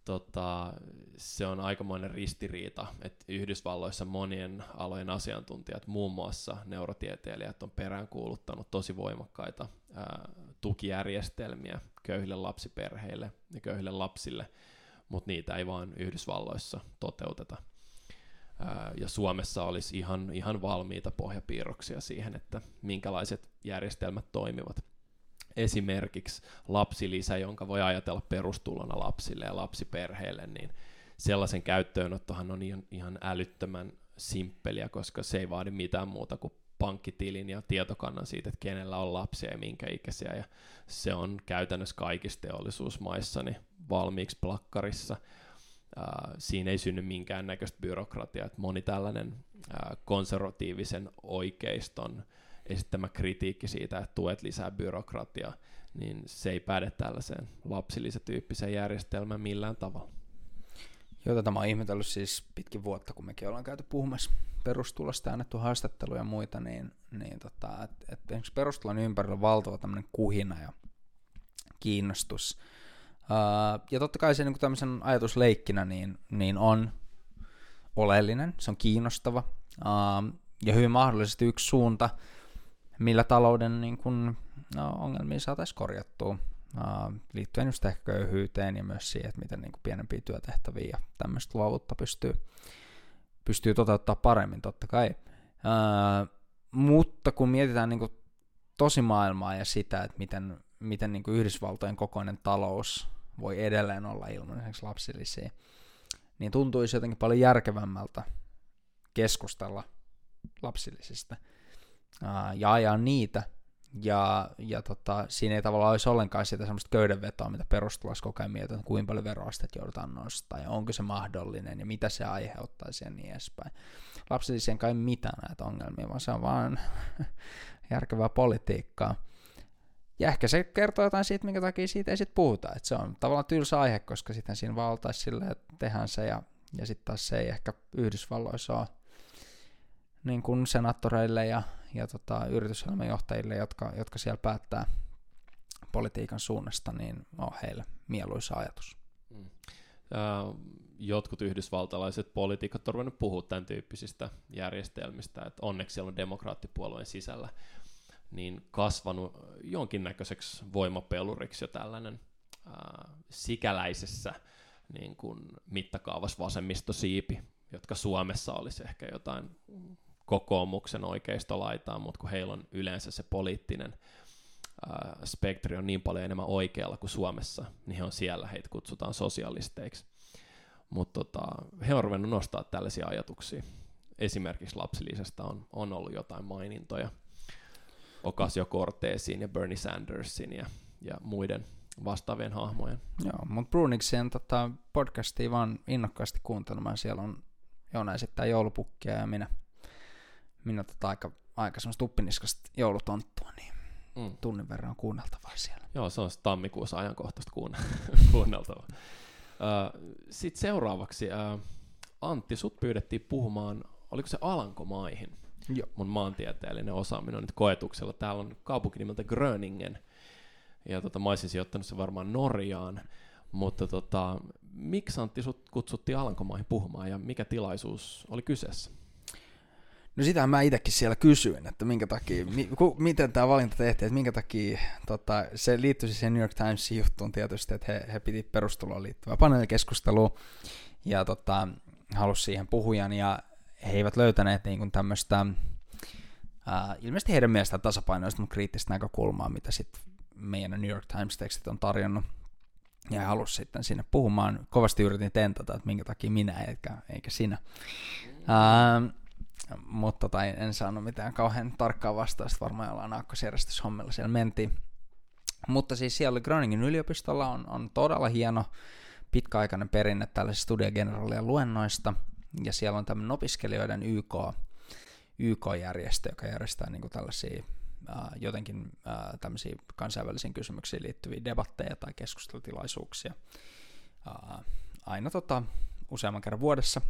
tota, se on aikamoinen ristiriita, että Yhdysvalloissa monien alojen asiantuntijat, muun muassa neurotieteilijät, on peräänkuuluttanut tosi voimakkaita ää, tukijärjestelmiä köyhille lapsiperheille ja köyhille lapsille, mutta niitä ei vaan Yhdysvalloissa toteuteta ja Suomessa olisi ihan, ihan valmiita pohjapiirroksia siihen, että minkälaiset järjestelmät toimivat. Esimerkiksi lapsilisä, jonka voi ajatella perustulona lapsille ja lapsiperheille, niin sellaisen käyttöönottohan on ihan, ihan älyttömän simppeliä, koska se ei vaadi mitään muuta kuin pankkitilin ja tietokannan siitä, että kenellä on lapsia ja minkä ikäisiä, ja se on käytännössä kaikissa teollisuusmaissa niin valmiiksi plakkarissa – siinä ei synny minkään näköistä byrokratiaa. Moni tällainen konservatiivisen oikeiston esittämä kritiikki siitä, että tuet lisää byrokratiaa, niin se ei päde tällaiseen lapsillisatyyppiseen järjestelmään millään tavalla. Joo, tätä mä oon ihmetellyt siis pitkin vuotta, kun mekin ollaan käyty puhumassa perustulosta annettu haastatteluja ja muita, niin, niin tota, et, et esimerkiksi perustulon ympärillä on valtava tämmöinen kuhina ja kiinnostus Uh, ja totta kai se niin tämmöisen ajatusleikkinä niin, niin on oleellinen, se on kiinnostava uh, ja hyvin mahdollisesti yksi suunta, millä talouden niin kuin, no, ongelmia saataisiin korjattua uh, liittyen just ehkä köyhyyteen ja myös siihen, että miten niin pienempiä työtehtäviä ja tämmöistä luovuutta pystyy, pystyy toteuttaa paremmin totta kai. Uh, mutta kun mietitään niin kuin tosimaailmaa ja sitä, että miten, miten niin Yhdysvaltojen kokoinen talous voi edelleen olla ilman esimerkiksi lapsilisiä, niin tuntuisi jotenkin paljon järkevämmältä keskustella lapsillisista ja ajaa niitä, ja, ja tota, siinä ei tavallaan olisi ollenkaan sitä semmoista köydenvetoa, mitä perustulossa koko ajan mietitään, että kuinka paljon veroastet joudutaan nostaa, ja onko se mahdollinen, ja mitä se aiheuttaisi, ja niin edespäin. Lapsillisien kai mitään näitä ongelmia, vaan se on vaan (laughs) järkevää politiikkaa. Ja ehkä se kertoo jotain siitä, minkä takia siitä ei sitten puhuta. Että se on tavallaan tylsä aihe, koska sitten siinä vaan oltaisiin silleen, että tehdään se ja, ja sitten taas se ei ehkä Yhdysvalloissa ole niin kuin senaattoreille ja, ja tota, yrityselämän johtajille, jotka, jotka siellä päättää politiikan suunnasta, niin on heille mieluisa ajatus. Mm. jotkut yhdysvaltalaiset poliitikot ovat ruvenneet puhua tämän tyyppisistä järjestelmistä, että onneksi siellä on demokraattipuolueen sisällä niin kasvanut jonkinnäköiseksi voimapeluriksi jo tällainen ää, sikäläisessä niin kuin mittakaavassa vasemmistosiipi, jotka Suomessa olisi ehkä jotain kokoomuksen oikeistolaitaa, mutta kun heillä on yleensä se poliittinen ää, spektri on niin paljon enemmän oikealla kuin Suomessa, niin he on siellä, heitä kutsutaan sosialisteiksi. Mutta tota, he on ruvennut nostaa tällaisia ajatuksia. Esimerkiksi lapsilisästä on, on ollut jotain mainintoja. Ocasio-Cortezin ja Bernie Sandersin ja, ja muiden vastaavien hahmojen. Joo, mutta Bruniksen tota, podcastia vaan innokkaasti kuuntelemaan. Siellä on Joona esittää joulupukkia ja minä, minä tota aika, aika semmoista uppiniskasta joulutonttua, niin mm. tunnin verran on kuunneltavaa siellä. Joo, se on tammikuussa ajankohtaista (laughs) kuunneltavaa. Sitten seuraavaksi, Antti, sut pyydettiin puhumaan, oliko se Alankomaihin? Joo. Mun maantieteellinen osaaminen on nyt koetuksella. Täällä on kaupunki nimeltä Gröningen, ja tota, mä olisin sijoittanut se varmaan Norjaan. Mutta tota, miksi Antti sut kutsuttiin Alankomaihin puhumaan ja mikä tilaisuus oli kyseessä? No sitä mä itsekin siellä kysyin, että minkä takia, mi, ku, miten tämä valinta tehtiin, että minkä takia, tota, se liittyi siihen New York Timesin juttuun tietysti, että he, he piti perustuloon liittyvää paneelikeskustelua ja tota, halusi siihen puhujan ja he eivät löytäneet niin tämmöistä, uh, ilmeisesti heidän mielestään tasapainoista, mutta kriittistä näkökulmaa, mitä sitten meidän New York Times-tekstit on tarjonnut. Ja he halusi sitten sinne puhumaan. Kovasti yritin tentata, että minkä takia minä eikä, eikä sinä. Uh, mutta tota, en, saanut mitään kauhean tarkkaa vastausta, varmaan jollain aakkosjärjestyshommilla siellä mentiin. Mutta siis siellä Groningen yliopistolla on, on todella hieno pitkäaikainen perinne tällaisista studiogeneraalien luennoista, ja siellä on tämmöinen opiskelijoiden YK, YK-järjestö, joka järjestää niin tällaisia jotenkin äh, tämmöisiä kansainvälisiin kysymyksiin liittyviä debatteja tai keskustelutilaisuuksia aina tota, useamman kerran vuodessa.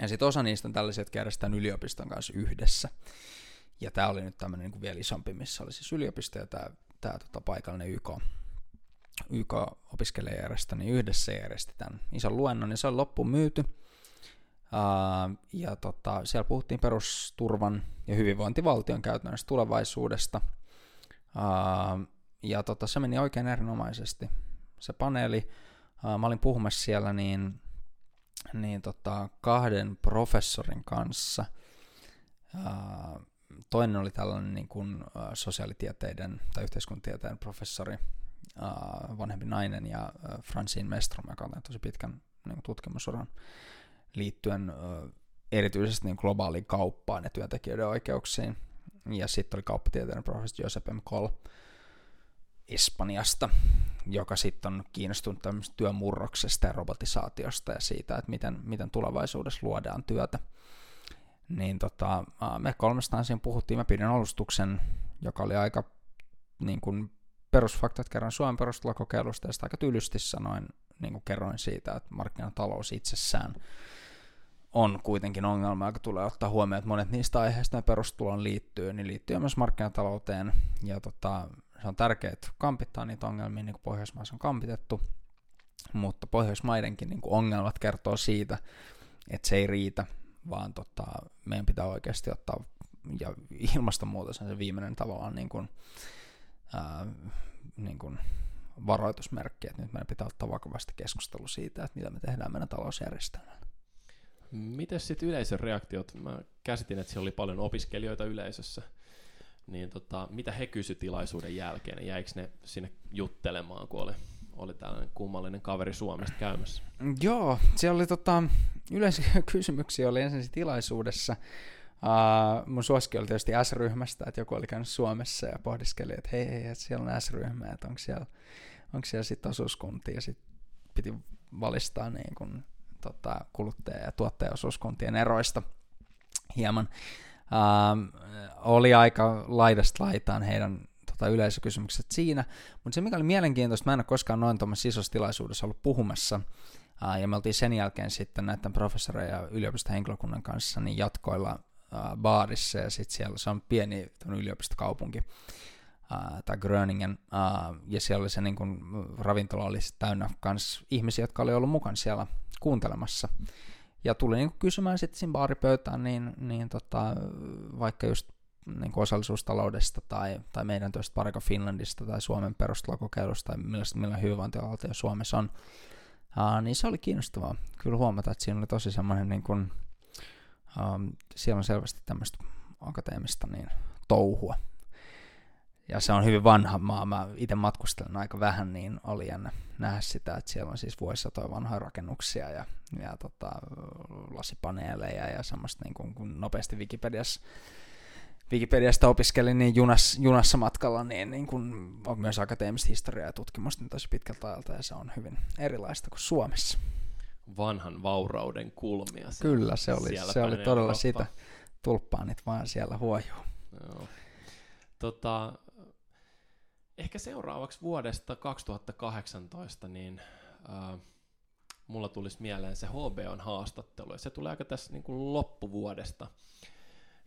Ja sitten osa niistä on tällaisia, jotka järjestetään yliopiston kanssa yhdessä. Ja tämä oli nyt tämmöinen niin vielä isompi, missä oli siis yliopisto ja tämä, tämä tota, paikallinen YK, YK-opiskelijajärjestö, niin yhdessä järjesti tämän ison luennon, ja se on loppuun myyty. Uh, ja tota, siellä puhuttiin perusturvan ja hyvinvointivaltion käytännössä tulevaisuudesta. Uh, ja tota, se meni oikein erinomaisesti. Se paneeli, uh, mä olin puhumassa siellä niin, niin tota, kahden professorin kanssa. Toinen oli tällainen niin kuin, sosiaalitieteiden tai yhteiskuntatieteiden professori, vanhempi nainen, ja Francine Mestrom, joka on tosi pitkän niin tutkimusuran liittyen erityisesti niin globaaliin kauppaan ja työntekijöiden oikeuksiin. Ja sitten oli kauppatieteiden professori Josep M. Koll Espanjasta, joka sitten on kiinnostunut tämmöisestä työmurroksesta ja robotisaatiosta ja siitä, että miten, miten tulevaisuudessa luodaan työtä. Niin tota, me kolmestaan siinä puhuttiin, mä pidin alustuksen, joka oli aika niin kuin perusfaktat kerran Suomen perustulokokeilusta ja sitä aika tylysti sanoin, niin kuin kerroin siitä, että markkinatalous itsessään on kuitenkin ongelma, joka tulee ottaa huomioon, että monet niistä aiheista ja perustulon liittyy, niin liittyy myös markkinatalouteen, ja tota, se on tärkeää, että kampittaa niitä ongelmia, niin kuin Pohjoismaissa on kampitettu, mutta Pohjoismaidenkin niin kuin ongelmat kertoo siitä, että se ei riitä, vaan tota, meidän pitää oikeasti ottaa, ja ilmastonmuutos on se viimeinen tavallaan niin kuin, ää, niin kuin varoitusmerkki, että nyt meidän pitää ottaa vakavasti keskustelu siitä, että mitä me tehdään meidän talousjärjestelmällä. Miten sitten yleisön reaktiot? Mä käsitin, että siellä oli paljon opiskelijoita yleisössä. Niin tota, mitä he kysy tilaisuuden jälkeen? Jäikö ne sinne juttelemaan, kun oli, oli tällainen kummallinen kaveri Suomesta käymässä? Joo, siellä oli tota, yleisiä (laughs) kysymyksiä oli ensin tilaisuudessa. Uh, mun suosikki oli tietysti S-ryhmästä, että joku oli käynyt Suomessa ja pohdiskeli, että hei, hei, että siellä on S-ryhmä, että onko siellä, onko siellä sitten osuuskuntia, ja sitten piti valistaa niin kun, tota, kuluttaja- ja tuottajaosuuskuntien eroista hieman. Uh, oli aika laidasta laitaan heidän tota, yleisökysymykset siinä, mutta se mikä oli mielenkiintoista, mä en ole koskaan noin tuommoisessa isossa tilaisuudessa ollut puhumassa, uh, ja me oltiin sen jälkeen sitten näiden professoreiden ja yliopistohenkilökunnan kanssa niin jatkoilla uh, baarissa, ja sitten siellä se on pieni yliopistokaupunki, uh, tai Gröningen, uh, ja siellä oli se niin kun, ravintola oli täynnä kans ihmisiä, jotka oli ollut mukana siellä kuuntelemassa. Ja tuli niin kysymään sitten siinä baaripöytään, niin, niin tota, vaikka just niin osallisuustaloudesta tai, tai meidän tuosta Pariko Finlandista tai Suomen perustulokokeilusta tai millaista, millainen hyvinvointivaltio Suomessa on, uh, niin se oli kiinnostavaa kyllä huomata, että siinä oli tosi semmoinen niin kuin, siellä on selvästi tämmöistä akateemista niin, touhua. Ja se on hyvin vanha maa, mä itse matkustelen aika vähän, niin oli jännä nähdä sitä, että siellä on siis vuosisatoja vanhoja rakennuksia ja, ja tota, lasipaneeleja ja semmoista niin kuin, kun nopeasti Wikipediassa Wikipediasta opiskelin niin junas, junassa matkalla, niin, niin kun on myös akateemista historiaa ja tutkimusta niin tosi pitkältä ajalta, ja se on hyvin erilaista kuin Suomessa. Vanhan vaurauden kulmia. Kyllä, se oli, se oli todella Eurooppa. sitä. Tulppaanit vaan siellä huojuu. Joo. Tota, ehkä seuraavaksi vuodesta 2018, niin äh, mulla tulisi mieleen se HBOn haastattelu, ja se tulee aika tässä niin kuin loppuvuodesta.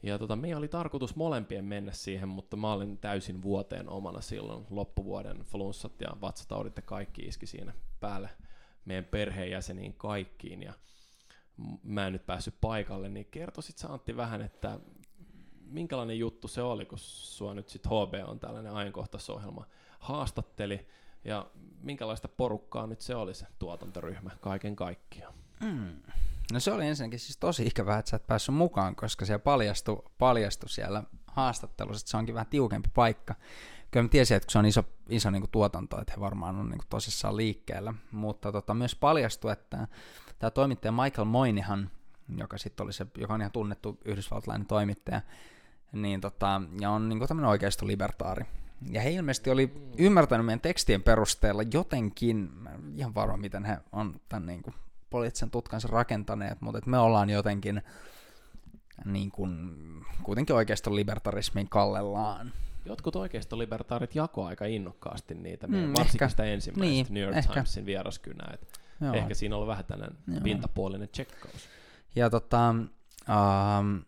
Ja tota, meidän oli tarkoitus molempien mennä siihen, mutta mä olin täysin vuoteen omana silloin. Loppuvuoden flunssat ja vatsataudit ja kaikki iski siinä päälle meidän perheenjäseniin kaikkiin. Ja mä en nyt päässyt paikalle, niin kertoisit sä Antti vähän, että minkälainen juttu se oli, kun sua nyt sitten HB on tällainen ajankohtaisohjelma haastatteli, ja minkälaista porukkaa nyt se oli se tuotantoryhmä kaiken kaikkiaan? Mm. No se oli ensinnäkin siis tosi ikävää, että sä et päässyt mukaan, koska se paljastui, paljastui siellä haastattelussa, että se onkin vähän tiukempi paikka. Kyllä mä tiesin, että kun se on iso, iso niin kuin tuotanto, että he varmaan on niin kuin tosissaan liikkeellä, mutta tota, myös paljastui, että tämä toimittaja Michael Moynihan, joka sitten oli se, joka on ihan tunnettu yhdysvaltalainen toimittaja, niin tota, ja on niin tämmöinen oikeisto libertaari. Ja he ilmeisesti oli ymmärtänyt meidän tekstien perusteella jotenkin, ihan varma miten he on tämän niin kuin poliittisen tutkansa rakentaneet, mutta me ollaan jotenkin niin kuin, kuitenkin oikeastaan libertarismin kallellaan. Jotkut oikeastaan libertaarit jako aika innokkaasti niitä, mm, varsinkin ehkä. sitä ensimmäistä niin, New York ehkä. Timesin vieraskynää. Ehkä siinä on vähän tällainen Joo. pintapuolinen tsekkaus. Ja tota, um,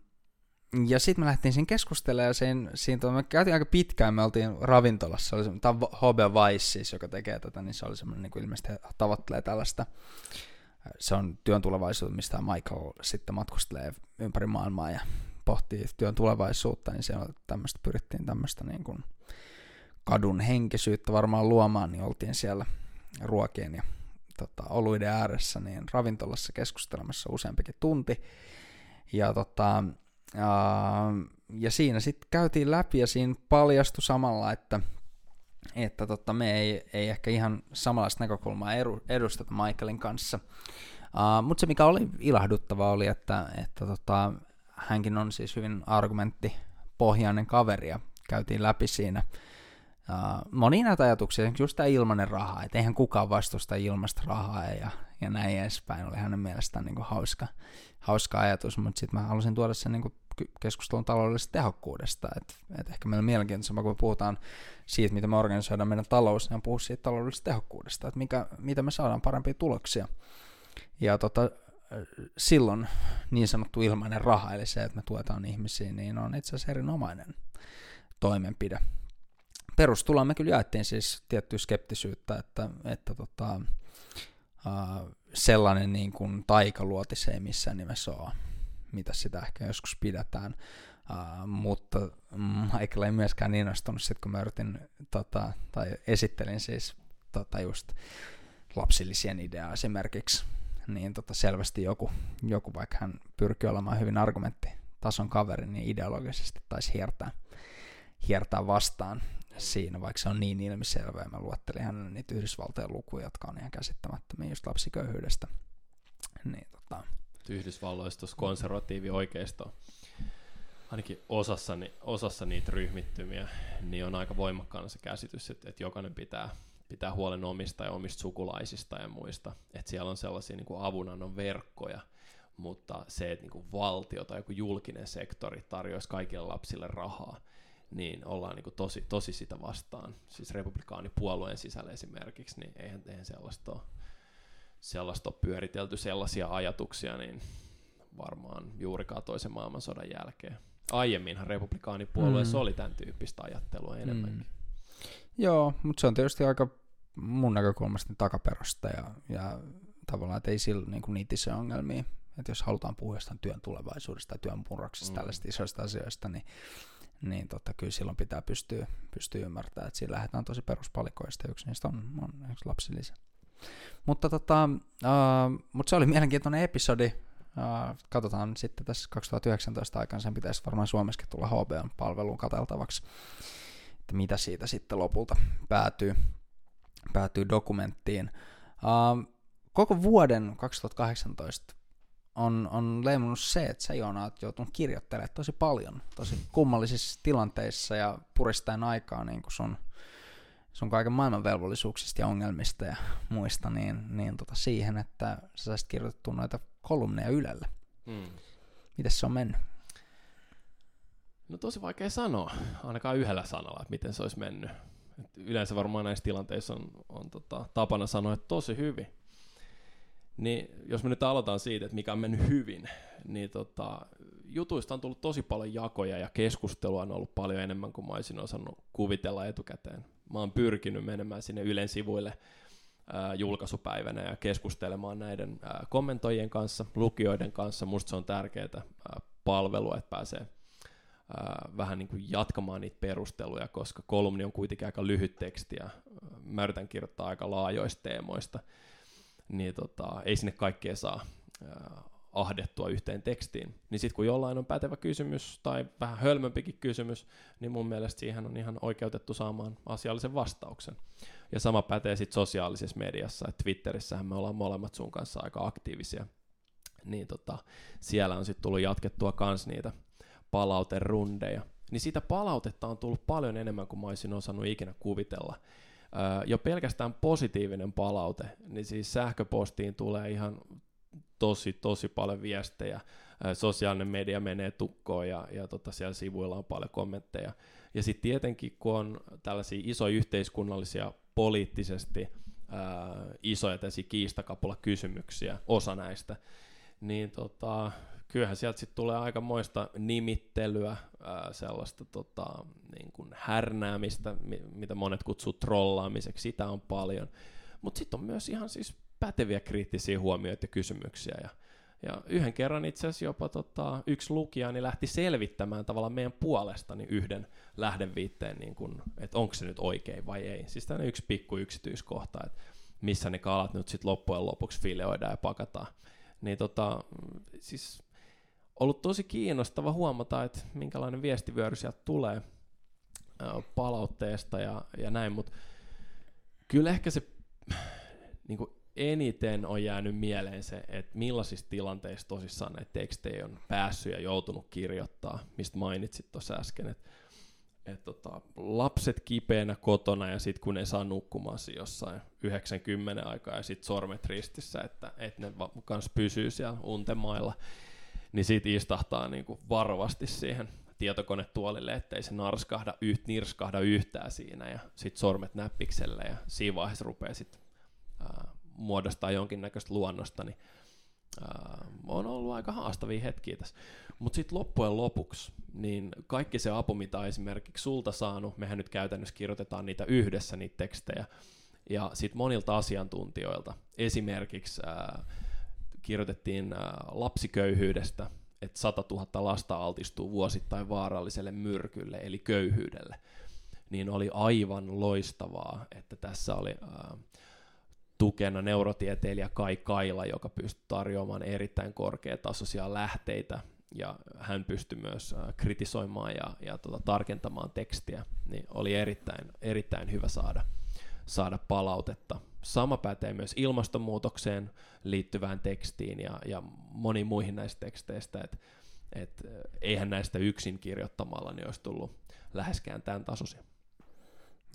ja sitten me lähtiin siinä keskustelemaan, ja siinä, siinä me käytiin aika pitkään, me oltiin ravintolassa, oli tämä HB Vice siis, joka tekee tätä, niin se oli semmoinen, niin kuin ilmeisesti tavoittelee tällaista se on työn tulevaisuus, mistä Michael sitten matkustelee ympäri maailmaa ja pohtii työn tulevaisuutta, niin siellä tämmöistä pyrittiin tämmöistä niin kuin kadun henkisyyttä varmaan luomaan, niin oltiin siellä ruokien ja tota, oluiden ääressä niin ravintolassa keskustelemassa useampikin tunti. Ja, tota, ja siinä sitten käytiin läpi ja siinä paljastui samalla, että – että tota, me ei, ei ehkä ihan samanlaista näkökulmaa edu, edusteta Michaelin kanssa. Uh, Mutta se mikä oli ilahduttava oli, että, että tota, hänkin on siis hyvin argumenttipohjainen kaveri ja käytiin läpi siinä uh, monia näitä ajatuksia, just tämä ilmainen raha, että eihän kukaan vastusta ilmasta rahaa ja, ja näin edespäin, oli hänen mielestään niin kuin hauska, hauska ajatus, mutta sitten mä halusin tuoda sen niin kuin keskustelun taloudellisesta tehokkuudesta. Et, et ehkä meillä on mielenkiintoisempaa, kun me puhutaan siitä, miten me organisoidaan meidän talous, niin puhua siitä taloudellisesta tehokkuudesta, että mikä, mitä me saadaan parempia tuloksia. Ja tota, silloin niin sanottu ilmainen raha, eli se, että me tuetaan ihmisiä, niin on itse asiassa erinomainen toimenpide. Perustuloon me kyllä jaettiin siis tiettyä skeptisyyttä, että, että tota, uh, sellainen niin kuin taikaluoti se ei missään nimessä ole mitä sitä ehkä joskus pidetään. Uh, mutta Michael ei myöskään innostunut sit, kun mä yritin, tota, tai esittelin siis tota, just lapsillisien ideaa esimerkiksi, niin tota, selvästi joku, joku, vaikka hän pyrkii olemaan hyvin argumenttitason kaveri, niin ideologisesti taisi hiertää, hiertää vastaan siinä, vaikka se on niin ilmiselvä. Ja mä luettelin hänen niitä Yhdysvaltojen lukuja, jotka on ihan käsittämättömiä just lapsiköyhyydestä. Niin, tota. Yhdysvalloista konservatiivi oikeisto ainakin osassa, osassa niitä ryhmittymiä, niin on aika voimakkaana se käsitys, että, että jokainen pitää, pitää huolen omista ja omista sukulaisista ja muista. Että siellä on sellaisia niin kuin avunannon verkkoja, mutta se, että niin kuin valtio tai joku julkinen sektori tarjoaisi kaikille lapsille rahaa, niin ollaan niin kuin tosi, tosi sitä vastaan. Siis republikaanipuolueen sisällä esimerkiksi, niin eihän, eihän sellaista, ole, sellaista ole pyöritelty sellaisia ajatuksia, niin varmaan juurikaan toisen maailmansodan jälkeen. Aiemminhan republikaanipuolueessa mm. oli tämän tyyppistä ajattelua enemmänkin. Mm. Joo, mutta se on tietysti aika mun näkökulmasta takaperosta ja, ja tavallaan, että ei sillä niin niitä isoja ongelmia. Että jos halutaan puhua jostain työn tulevaisuudesta tai työn murroksesta, mm. tällaisista isoista asioista, niin, niin totta, kyllä silloin pitää pystyä, pystyä ymmärtämään, että siinä lähdetään tosi peruspalikoista. Yksi niistä on, on yksi lapsilisä. Mutta tota, uh, mut se oli mielenkiintoinen episodi. Uh, katsotaan sitten tässä 2019 aikana, sen pitäisi varmaan Suomessakin tulla HBN-palveluun katseltavaksi, että mitä siitä sitten lopulta päätyy, päätyy dokumenttiin. Uh, koko vuoden 2018 on, on leimannut se, että sä Joona oot joutunut kirjoittelemaan tosi paljon, tosi kummallisissa tilanteissa ja puristaen aikaa niin kuin sun, sun kaiken maailman velvollisuuksista ja ongelmista ja muista, niin, niin tota siihen, että sä saisit kirjoitettua noita kolumneja Ylelle. Mm. Miten se on mennyt? No tosi vaikea sanoa, ainakaan yhdellä sanalla, että miten se olisi mennyt. Et yleensä varmaan näissä tilanteissa on, on tota, tapana sanoa, että tosi hyvin. Niin jos me nyt aloitetaan siitä, että mikä on mennyt hyvin, niin tota, jutuista on tullut tosi paljon jakoja ja keskustelua on ollut paljon enemmän kuin mä olisin osannut kuvitella etukäteen. Mä oon pyrkinyt menemään sinne Ylen sivuille julkaisupäivänä ja keskustelemaan näiden kommentoijien kanssa, lukijoiden kanssa. Musta se on tärkeää ää, palvelua, että pääsee ää, vähän niin kuin jatkamaan niitä perusteluja, koska kolumni on kuitenkin aika lyhyt teksti ja mä yritän kirjoittaa aika laajoista teemoista, niin tota, ei sinne kaikkea saa ahdettua yhteen tekstiin. Niin sitten kun jollain on pätevä kysymys tai vähän hölmömpikin kysymys, niin mun mielestä siihen on ihan oikeutettu saamaan asiallisen vastauksen. Ja sama pätee sitten sosiaalisessa mediassa, että Twitterissähän me ollaan molemmat sun kanssa aika aktiivisia. Niin tota, siellä on sitten tullut jatkettua kans niitä palauterundeja. Niin siitä palautetta on tullut paljon enemmän kuin mä olisin osannut ikinä kuvitella. Jo pelkästään positiivinen palaute, niin siis sähköpostiin tulee ihan tosi, tosi paljon viestejä. Sosiaalinen media menee tukkoon ja, ja tota, siellä sivuilla on paljon kommentteja. Ja sitten tietenkin, kun on tällaisia isoja yhteiskunnallisia, poliittisesti ää, isoja kiistakapula kysymyksiä, osa näistä, niin tota, kyllähän sieltä sitten tulee aika moista nimittelyä, ää, sellaista tota, niin kuin härnäämistä, mitä monet kutsuu trollaamiseksi, sitä on paljon. Mutta sitten on myös ihan siis päteviä kriittisiä huomioita ja kysymyksiä. Ja, ja yhden kerran itse asiassa jopa tota, yksi lukija niin lähti selvittämään tavallaan meidän puolesta niin yhden lähdeviitteen, niin kun, että onko se nyt oikein vai ei. Siis tämä yksi pikku yksityiskohta, että missä ne kalat nyt sitten loppujen lopuksi fileoidaan ja pakataan. Niin tota, siis ollut tosi kiinnostava huomata, että minkälainen viestivyöry sieltä tulee palautteesta ja, ja näin, mutta kyllä ehkä se niin kuin eniten on jäänyt mieleen se, että millaisissa tilanteissa tosissaan näitä tekstejä on päässyt ja joutunut kirjoittaa, mistä mainitsit tuossa äsken, että et tota, lapset kipeänä kotona ja sitten kun ne saa nukkumaan jossain 90 aikaa ja sitten sormet ristissä, että et ne kanssa pysyy siellä untemailla, niin siitä istahtaa niinku varovasti siihen tietokonetuolille, ettei se narskahda, yht, nirskahda yhtään siinä ja sitten sormet näppikselle ja siinä vaiheessa rupeaa sitten muodostaa jonkinnäköistä luonnosta, niin ää, on ollut aika haastavia hetkiä tässä. Mutta sitten loppujen lopuksi, niin kaikki se apu, mitä esimerkiksi sulta saanut, mehän nyt käytännössä kirjoitetaan niitä yhdessä, niitä tekstejä, ja sitten monilta asiantuntijoilta. Esimerkiksi ää, kirjoitettiin ää, lapsiköyhyydestä, että 100 000 lasta altistuu vuosittain vaaralliselle myrkylle, eli köyhyydelle. Niin oli aivan loistavaa, että tässä oli ää, tukena neurotieteilijä Kai Kaila, joka pystyy tarjoamaan erittäin korkeatasoisia lähteitä ja hän pystyi myös kritisoimaan ja, ja tota, tarkentamaan tekstiä, niin oli erittäin, erittäin hyvä saada, saada palautetta. Sama pätee myös ilmastonmuutokseen liittyvään tekstiin ja, ja moniin muihin näistä teksteistä, että et, eihän näistä yksin kirjoittamalla niin olisi tullut läheskään tämän tasoisia.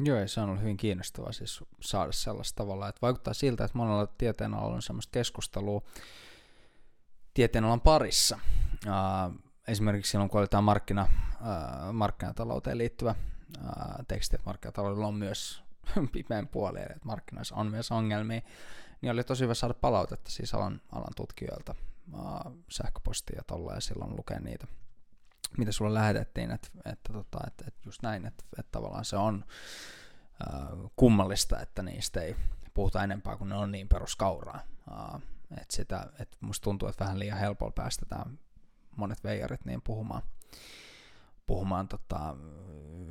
Joo, ja se on ollut hyvin kiinnostavaa siis saada sellaista tavalla, että vaikuttaa siltä, että monella tieteenalalla on sellaista keskustelua tieteenalan parissa. Uh, esimerkiksi silloin, kun oli tämä markkina, uh, markkinatalouteen liittyvä uh, teksti, että markkinataloudella on myös (laughs) pimeän puoli, että markkinoissa on myös ongelmia, niin oli tosi hyvä saada palautetta siis alan, alan tutkijoilta uh, sähköpostia ja tolla, ja silloin lukea niitä mitä sulle lähetettiin, että, että, tota, että, että just näin, että, että tavallaan se on äh, kummallista, että niistä ei puhuta enempää, kun ne on niin peruskauraa. Äh, että sitä, että musta tuntuu, että vähän liian helpolla päästetään monet veijarit niin puhumaan, puhumaan tota,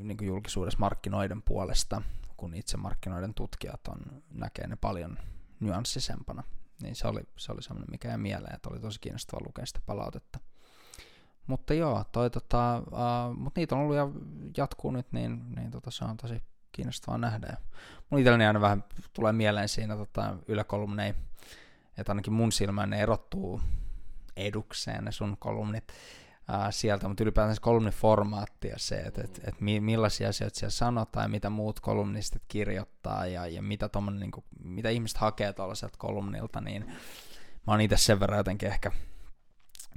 niin kuin julkisuudessa markkinoiden puolesta, kun itse markkinoiden tutkijat on, näkee ne paljon nyanssisempana. Niin se oli, se oli semmoinen, mikä jäi mieleen, että oli tosi kiinnostavaa lukea sitä palautetta. Mutta joo, toi, tota, uh, mut niitä on ollut ja jatkuu nyt, niin, niin tota, se on tosi kiinnostavaa nähdä. mun itselleni aina vähän tulee mieleen siinä tota, yläkolumneja, että ainakin mun silmään ne erottuu edukseen ne sun kolumnit uh, sieltä, mutta ylipäätään se kolumniformaatti ja se, että et, et millaisia asioita siellä sanotaan ja mitä muut kolumnistit kirjoittaa ja, ja mitä, niin kuin, mitä ihmiset hakee tuollaiselta kolumnilta, niin mä oon itse sen verran jotenkin ehkä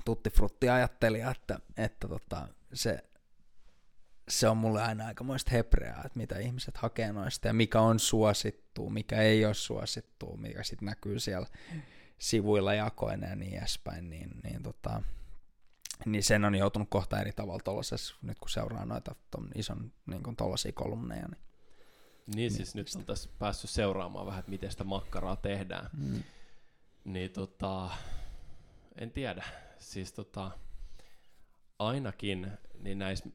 tuttifrutti ajattelija, että, että tota, se, se on mulle aina aikamoista hepreaa, että mitä ihmiset hakee noista ja mikä on suosittu, mikä ei ole suosittu, mikä sitten näkyy siellä sivuilla jakoina ja niin edespäin, niin, niin, tota, niin sen on joutunut kohta eri tavalla tuollaisessa, nyt kun seuraa noita ton ison niin tollaisia kolumneja. Niin, niin siis nyt on tässä päässyt seuraamaan vähän, että miten sitä makkaraa tehdään. Mm. Niin tota, en tiedä siis tota, ainakin niin näissä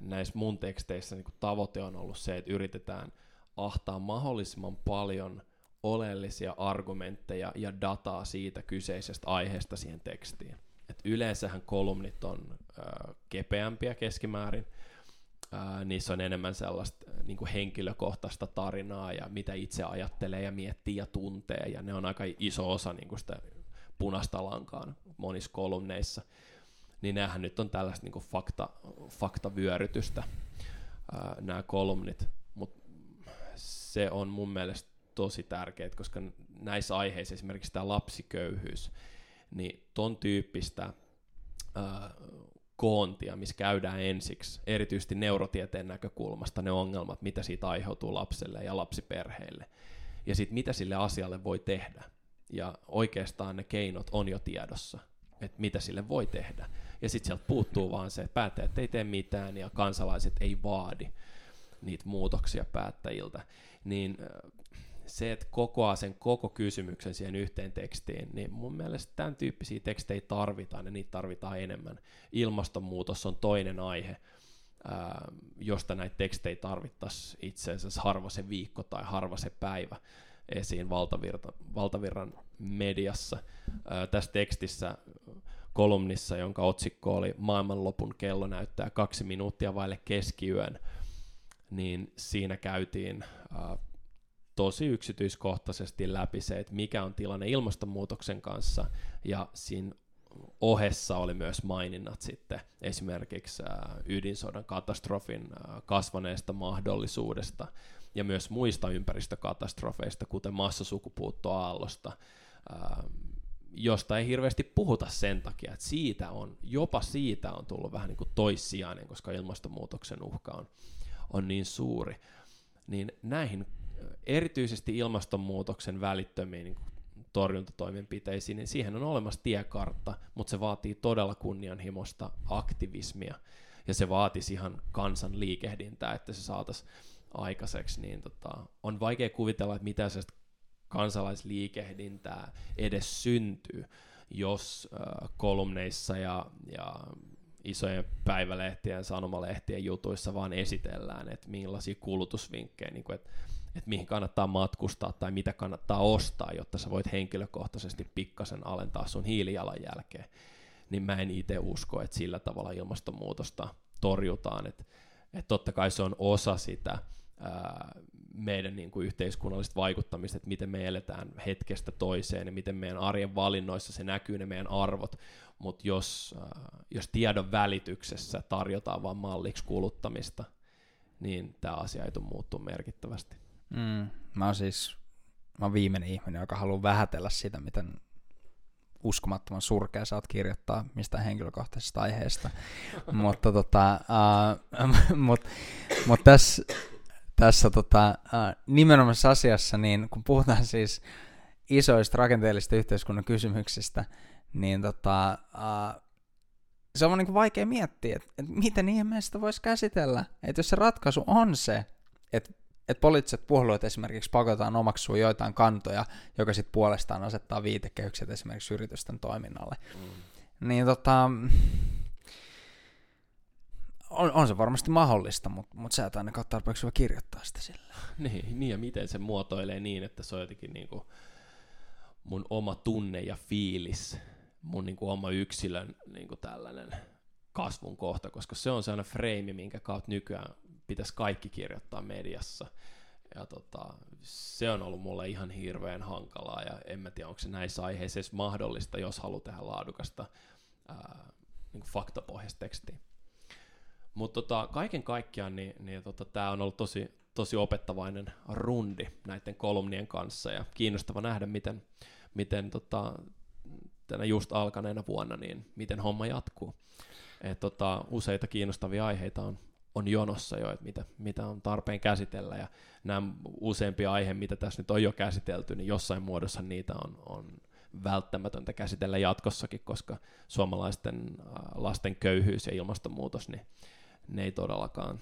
näis mun teksteissä niin tavoite on ollut se, että yritetään ahtaa mahdollisimman paljon oleellisia argumentteja ja dataa siitä kyseisestä aiheesta siihen tekstiin. Et yleensähän kolumnit on ö, kepeämpiä keskimäärin, ö, niissä on enemmän sellaista niin kuin henkilökohtaista tarinaa ja mitä itse ajattelee ja miettii ja tuntee, ja ne on aika iso osa niin kuin sitä punaista lankaan monissa kolumneissa, niin näähän nyt on tällaista niin fakta, faktavyörytystä, nämä kolumnit, mutta se on mun mielestä tosi tärkeää, koska näissä aiheissa esimerkiksi tämä lapsiköyhyys, niin ton tyyppistä koontia, missä käydään ensiksi, erityisesti neurotieteen näkökulmasta ne ongelmat, mitä siitä aiheutuu lapselle ja lapsiperheille, ja sitten mitä sille asialle voi tehdä ja oikeastaan ne keinot on jo tiedossa, että mitä sille voi tehdä. Ja sitten sieltä puuttuu vaan se, että päättäjät ei tee mitään ja kansalaiset ei vaadi niitä muutoksia päättäjiltä. Niin se, että kokoaa sen koko kysymyksen siihen yhteen tekstiin, niin mun mielestä tämän tyyppisiä tekstejä tarvitaan ja niitä tarvitaan enemmän. Ilmastonmuutos on toinen aihe, josta näitä tekstejä tarvittaisiin itse asiassa harva se viikko tai harva se päivä esiin valtavirta, valtavirran mediassa. Ää, tässä tekstissä kolumnissa, jonka otsikko oli Maailmanlopun kello näyttää kaksi minuuttia vaille keskiyön, niin siinä käytiin ää, tosi yksityiskohtaisesti läpi se, että mikä on tilanne ilmastonmuutoksen kanssa, ja siinä ohessa oli myös maininnat sitten esimerkiksi ydinsodan katastrofin kasvaneesta mahdollisuudesta ja myös muista ympäristökatastrofeista, kuten massasukupuuttoaallosta, josta ei hirveästi puhuta sen takia, että siitä on, jopa siitä on tullut vähän niin kuin toissijainen, koska ilmastonmuutoksen uhka on, on niin suuri. Niin näihin erityisesti ilmastonmuutoksen välittömiin niin torjuntatoimenpiteisiin, niin siihen on olemassa tiekartta, mutta se vaatii todella kunnianhimoista aktivismia, ja se vaatisi ihan kansan liikehdintää, että se saataisiin aikaiseksi, niin tota, on vaikea kuvitella, että mitä se kansalaisliikehdintää edes syntyy, jos äh, kolumneissa ja, ja isojen päivälehtien sanomalehtien jutuissa vaan esitellään, että millaisia kulutusvinkkejä, niin kuin, että, että mihin kannattaa matkustaa tai mitä kannattaa ostaa, jotta sä voit henkilökohtaisesti pikkasen alentaa sun hiilijalanjälkeä, niin mä en itse usko, että sillä tavalla ilmastonmuutosta torjutaan. Että et totta kai se on osa sitä ää, meidän niin kuin yhteiskunnallista vaikuttamista, että miten me eletään hetkestä toiseen ja miten meidän arjen valinnoissa se näkyy ne meidän arvot, mutta jos, jos tiedon välityksessä tarjotaan vain malliksi kuluttamista, niin tämä asia ei tule muuttua merkittävästi. Mm, mä oon siis mä oon viimeinen ihminen, joka haluaa vähätellä sitä, miten uskomattoman surkea saat kirjoittaa mistä henkilökohtaisesta aiheesta. (laughs) mutta tota, uh, (laughs) mut, mut tässä, tässä tota, nimenomaisessa asiassa, niin kun puhutaan siis isoista rakenteellisista yhteiskunnan kysymyksistä, niin tota, se on niin vaikea miettiä, että, miten ihmeestä voisi käsitellä. Että jos se ratkaisu on se, että että poliittiset puolueet esimerkiksi pakotetaan omaksua joitain kantoja, joka sitten puolestaan asettaa viitekehykset esimerkiksi yritysten toiminnalle. Mm. Niin tota, on, on se varmasti mahdollista, mutta mut sä et ainakaan tarpeeksi hyvä kirjoittaa sitä sillä. (laughs) Niin, niin, ja miten se muotoilee niin, että se on jotenkin niinku mun oma tunne ja fiilis, mun niinku oma yksilön niinku tällainen kasvun kohta, koska se on sellainen freimi, minkä kautta nykyään pitäisi kaikki kirjoittaa mediassa. Ja tota, se on ollut mulle ihan hirveän hankalaa, ja en mä tiedä, onko se näissä aiheissa edes mahdollista, jos haluaa tehdä laadukasta ää, niin faktapohjaista tekstiä. Mutta tota, kaiken kaikkiaan niin, niin tota, tämä on ollut tosi, tosi opettavainen rundi näiden kolumnien kanssa, ja kiinnostava nähdä, miten, miten tota, tänä just alkaneena vuonna, niin miten homma jatkuu. Et tota, useita kiinnostavia aiheita on, on jonossa jo, että mitä, mitä on tarpeen käsitellä, ja nämä useampia aiheita, mitä tässä nyt on jo käsitelty, niin jossain muodossa niitä on, on välttämätöntä käsitellä jatkossakin, koska suomalaisten lasten köyhyys ja ilmastonmuutos, niin ne ei todellakaan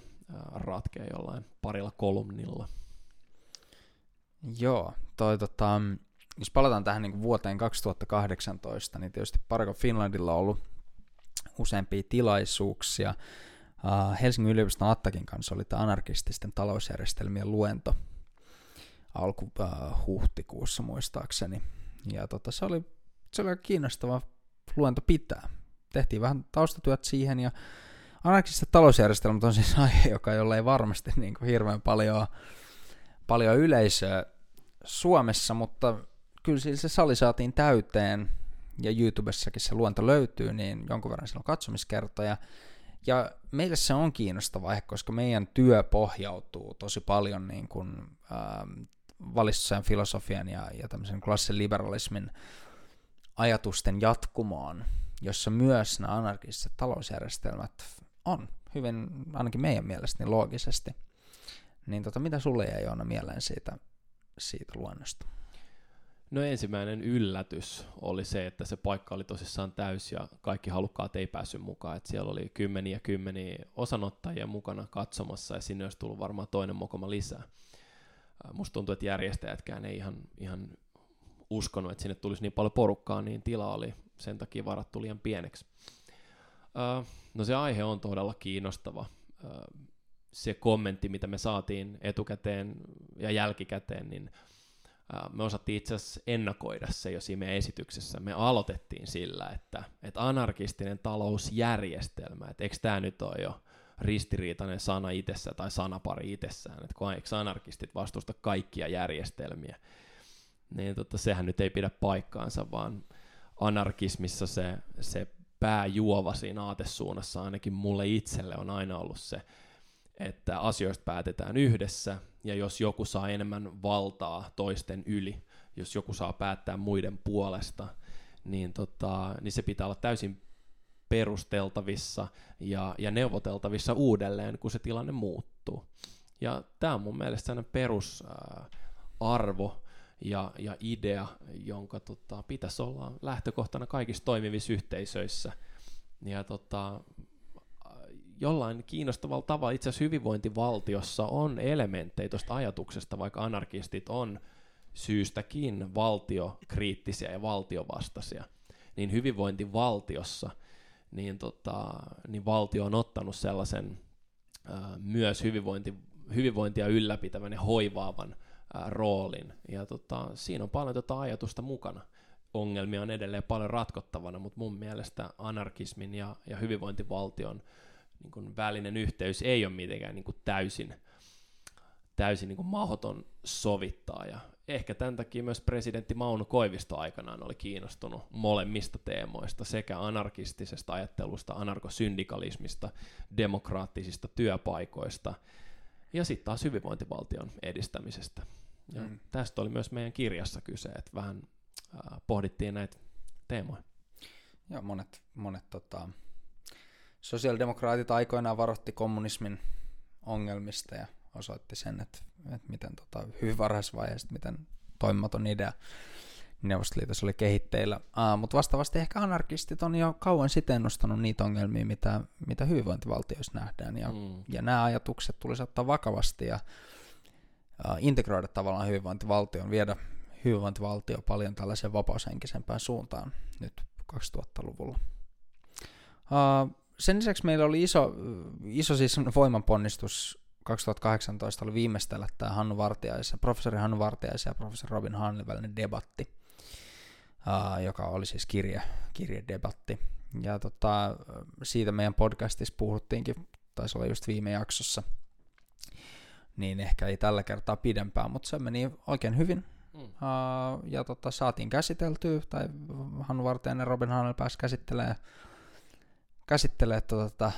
ratkea jollain parilla kolumnilla. Joo, toi tota, jos palataan tähän niin vuoteen 2018, niin tietysti Parko Finlandilla on ollut useampia tilaisuuksia. Uh, Helsingin yliopiston Attakin kanssa oli tämä anarkististen talousjärjestelmien luento alku uh, huhtikuussa muistaakseni. Ja tota, se, oli, se oli kiinnostava luento pitää. Tehtiin vähän taustatyöt siihen ja anarkistiset talousjärjestelmät on siis (laughs) aihe, joka jolle ei varmasti niin kuin hirveän paljon, paljon yleisöä Suomessa, mutta kyllä se sali saatiin täyteen ja YouTubessakin se luento löytyy, niin jonkun verran siellä on katsomiskertoja. Ja meille se on kiinnostava aihe, koska meidän työ pohjautuu tosi paljon niin kuin, ähm, valistusajan filosofian ja, ja tämmöisen klassisen liberalismin ajatusten jatkumoon, jossa myös nämä anarkistiset talousjärjestelmät on hyvin, ainakin meidän mielestä, niin loogisesti. Niin tota, mitä sulle jäi Joona mieleen siitä, siitä luonnosta? No ensimmäinen yllätys oli se, että se paikka oli tosissaan täys ja kaikki halukkaat ei päässyt mukaan. Et siellä oli kymmeniä kymmeniä osanottajia mukana katsomassa ja sinne olisi tullut varmaan toinen mokoma lisää. Musta tuntuu, että järjestäjätkään ei ihan, ihan uskonut, että sinne tulisi niin paljon porukkaa, niin tila oli sen takia varattu liian pieneksi. No se aihe on todella kiinnostava. Se kommentti, mitä me saatiin etukäteen ja jälkikäteen, niin me osattiin itse asiassa ennakoida se jo siinä meidän esityksessä. Me aloitettiin sillä, että, että anarkistinen talousjärjestelmä, että eikö tämä nyt ole jo ristiriitainen sana itsessä tai sanapari itsessään, että kun eikö anarkistit vastusta kaikkia järjestelmiä, niin tota, sehän nyt ei pidä paikkaansa, vaan anarkismissa se, se pääjuova siinä aatesuunnassa ainakin mulle itselle on aina ollut se, että asioista päätetään yhdessä, ja jos joku saa enemmän valtaa toisten yli, jos joku saa päättää muiden puolesta, niin, tota, niin se pitää olla täysin perusteltavissa ja, ja neuvoteltavissa uudelleen, kun se tilanne muuttuu. Ja tämä on mun mielestä sellainen perusarvo ja, ja idea, jonka tota, pitäisi olla lähtökohtana kaikissa toimivissa yhteisöissä. Ja tota, jollain kiinnostavalla tavalla itse asiassa hyvinvointivaltiossa on elementtejä tuosta ajatuksesta, vaikka anarkistit on syystäkin valtiokriittisiä ja valtiovastaisia, niin hyvinvointivaltiossa niin, tota, niin valtio on ottanut sellaisen ää, myös hyvinvointi, hyvinvointia ylläpitävän ja hoivaavan roolin. Ja tota, siinä on paljon tota ajatusta mukana. ongelmia on edelleen paljon ratkottavana, mutta mun mielestä anarkismin ja, ja hyvinvointivaltion niin kuin välinen yhteys ei ole mitenkään niin kuin täysin, täysin niin kuin mahdoton sovittaa. Ja ehkä tämän takia myös presidentti Mauno Koivisto aikanaan oli kiinnostunut molemmista teemoista, sekä anarkistisesta ajattelusta, anarkosyndikalismista, demokraattisista työpaikoista ja sitten taas hyvinvointivaltion edistämisestä. Ja mm. Tästä oli myös meidän kirjassa kyse, että vähän äh, pohdittiin näitä teemoja. Joo, monet, monet tota, sosiaalidemokraatit aikoinaan varoitti kommunismin ongelmista ja osoitti sen, että, että miten tota, hyvin varhaisvaiheessa, miten toimimaton idea Neuvostoliitossa oli kehitteillä. Uh, mutta vastaavasti ehkä anarkistit on jo kauan sitten nostanut niitä ongelmia, mitä, mitä hyvinvointivaltioissa nähdään. Ja, mm. ja nämä ajatukset tulisi ottaa vakavasti ja integroida tavallaan hyvinvointivaltion, viedä hyvinvointivaltio paljon tällaiseen vapaushenkisempään suuntaan nyt 2000-luvulla. Uh, sen lisäksi meillä oli iso, iso siis voimanponnistus 2018 oli viimeistellä tämä Hannu Vartiaisen, professori Hannu Vartiaisen ja professori Robin Hannelin välinen debatti, uh, joka oli siis kirje, kirjedebatti. Ja tota, siitä meidän podcastissa puhuttiinkin, taisi olla just viime jaksossa, niin ehkä ei tällä kertaa pidempään, mutta se meni oikein hyvin. Mm. Uh, ja tota, saatiin käsiteltyä, tai Hannu Vartiainen ja Robin Hannel pääsi käsittelemään käsittelee tuota,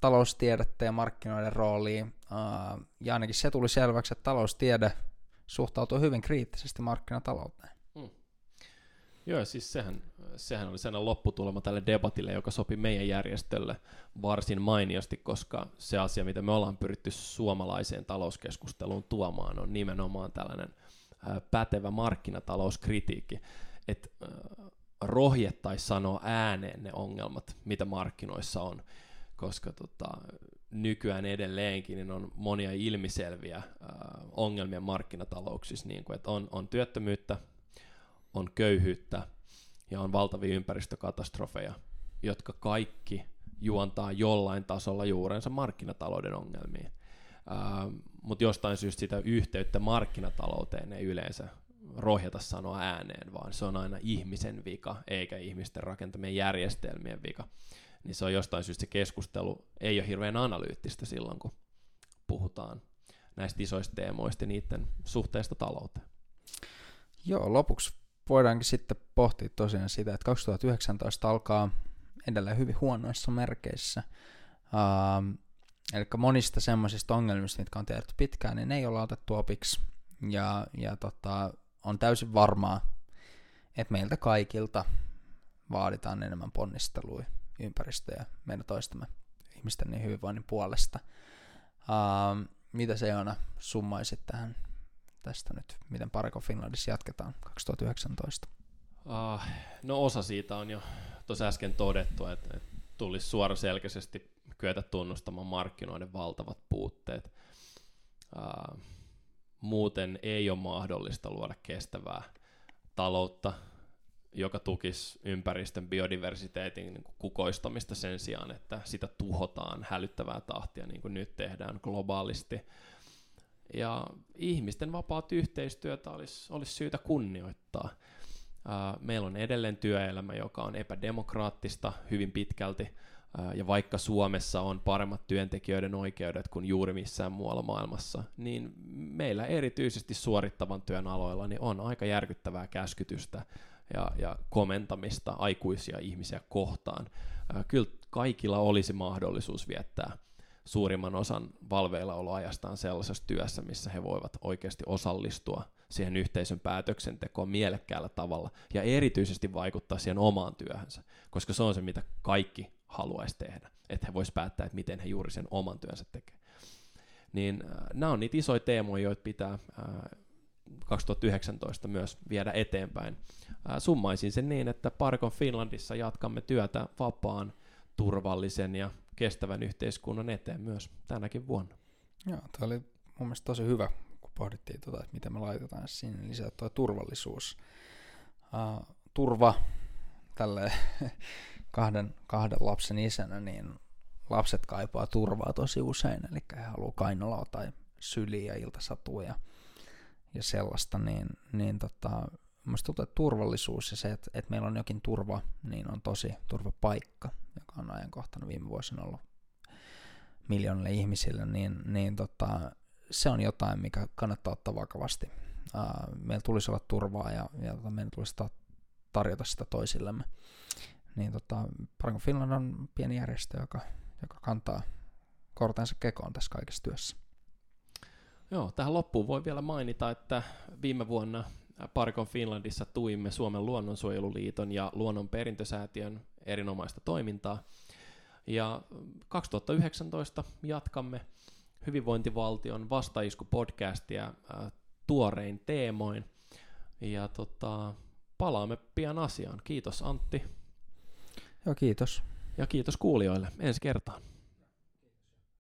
taloustiedettä ja markkinoiden roolia. Ja ainakin se tuli selväksi, että taloustiede suhtautuu hyvin kriittisesti markkinatalouteen. Hmm. Joo, siis sehän, sehän oli sen lopputulema tälle debatille, joka sopi meidän järjestölle varsin mainiosti, koska se asia, mitä me ollaan pyritty suomalaiseen talouskeskusteluun tuomaan, on nimenomaan tällainen pätevä markkinatalouskritiikki. Että rohjettaisi sanoa ääneen ne ongelmat, mitä markkinoissa on, koska tota, nykyään edelleenkin niin on monia ilmiselviä ongelmia markkinatalouksissa, niin kuin, että on, on työttömyyttä, on köyhyyttä ja on valtavia ympäristökatastrofeja, jotka kaikki juontaa jollain tasolla juurensa markkinatalouden ongelmiin. Uh, Mutta jostain syystä sitä yhteyttä markkinatalouteen ei yleensä rohjata sanoa ääneen, vaan se on aina ihmisen vika, eikä ihmisten rakentamien järjestelmien vika. Niin se on jostain syystä se keskustelu ei ole hirveän analyyttistä silloin, kun puhutaan näistä isoista teemoista ja niiden suhteesta talouteen. Joo, lopuksi voidaankin sitten pohtia tosiaan sitä, että 2019 alkaa edelleen hyvin huonoissa merkeissä. Uh, eli monista semmoisista ongelmista, mitkä on tiedetty pitkään, niin ne ei ole otettu opiksi. Ja, ja tota, on täysin varmaa, että meiltä kaikilta vaaditaan enemmän ponnistelua ympäristöä ja meidän toistamme ihmisten niin hyvinvoinnin puolesta. Uh, mitä se on summaisit tähän tästä nyt, miten Pariko Finlandissa jatketaan 2019? Uh, ah, no osa siitä on jo tuossa äsken todettu, että, että tulisi suoraselkäisesti kyetä tunnustamaan markkinoiden valtavat puutteet. Uh, muuten ei ole mahdollista luoda kestävää taloutta, joka tukisi ympäristön biodiversiteetin niin kuin kukoistamista sen sijaan, että sitä tuhotaan hälyttävää tahtia, niin kuin nyt tehdään globaalisti. Ja ihmisten vapaat yhteistyötä olisi, olisi syytä kunnioittaa. Meillä on edelleen työelämä, joka on epädemokraattista hyvin pitkälti, ja vaikka Suomessa on paremmat työntekijöiden oikeudet kuin juuri missään muualla maailmassa, niin meillä erityisesti suorittavan työn aloilla niin on aika järkyttävää käskytystä ja, ja komentamista aikuisia ihmisiä kohtaan. Kyllä kaikilla olisi mahdollisuus viettää suurimman osan valveillaoloajastaan sellaisessa työssä, missä he voivat oikeasti osallistua siihen yhteisön päätöksentekoon mielekkäällä tavalla ja erityisesti vaikuttaa siihen omaan työhönsä, koska se on se, mitä kaikki haluaisi tehdä, että he vois päättää, että miten he juuri sen oman työnsä tekevät. Niin äh, nämä on niitä isoja teemoja, joita pitää äh, 2019 myös viedä eteenpäin. Äh, summaisin sen niin, että Parkon Finlandissa jatkamme työtä vapaan, turvallisen ja kestävän yhteiskunnan eteen myös tänäkin vuonna. Joo, tämä oli mun mielestä tosi hyvä, kun pohdittiin, tuota, että miten me laitetaan sinne lisää tuo turvallisuus. Uh, turva tälle (laughs) kahden, kahden lapsen isänä, niin lapset kaipaa turvaa tosi usein, eli he haluaa kainaloa tai syliä, iltasatuja ja sellaista, niin, niin tota, Mielestäni tuntuu, että turvallisuus ja se, että, että meillä on jokin turva, niin on tosi turvapaikka, joka on ajankohtana viime vuosina ollut miljoonille ihmisille, niin, niin tota, se on jotain, mikä kannattaa ottaa vakavasti. Uh, meillä tulisi olla turvaa ja, ja tota, meidän tulisi tarjota sitä toisillemme. Niin tota, Paranko Finland on pieni järjestö, joka, joka kantaa kortensa kekoon tässä kaikessa työssä. Joo, tähän loppuun voi vielä mainita, että viime vuonna Parkon Finlandissa tuimme Suomen luonnonsuojeluliiton ja Luonnon perintösäätiön erinomaista toimintaa. Ja 2019 jatkamme hyvinvointivaltion vastaisku-podcastia äh, tuorein teemoin. Ja tota, palaamme pian asiaan. Kiitos Antti. Joo, kiitos. Ja kiitos kuulijoille. Ensi kertaan.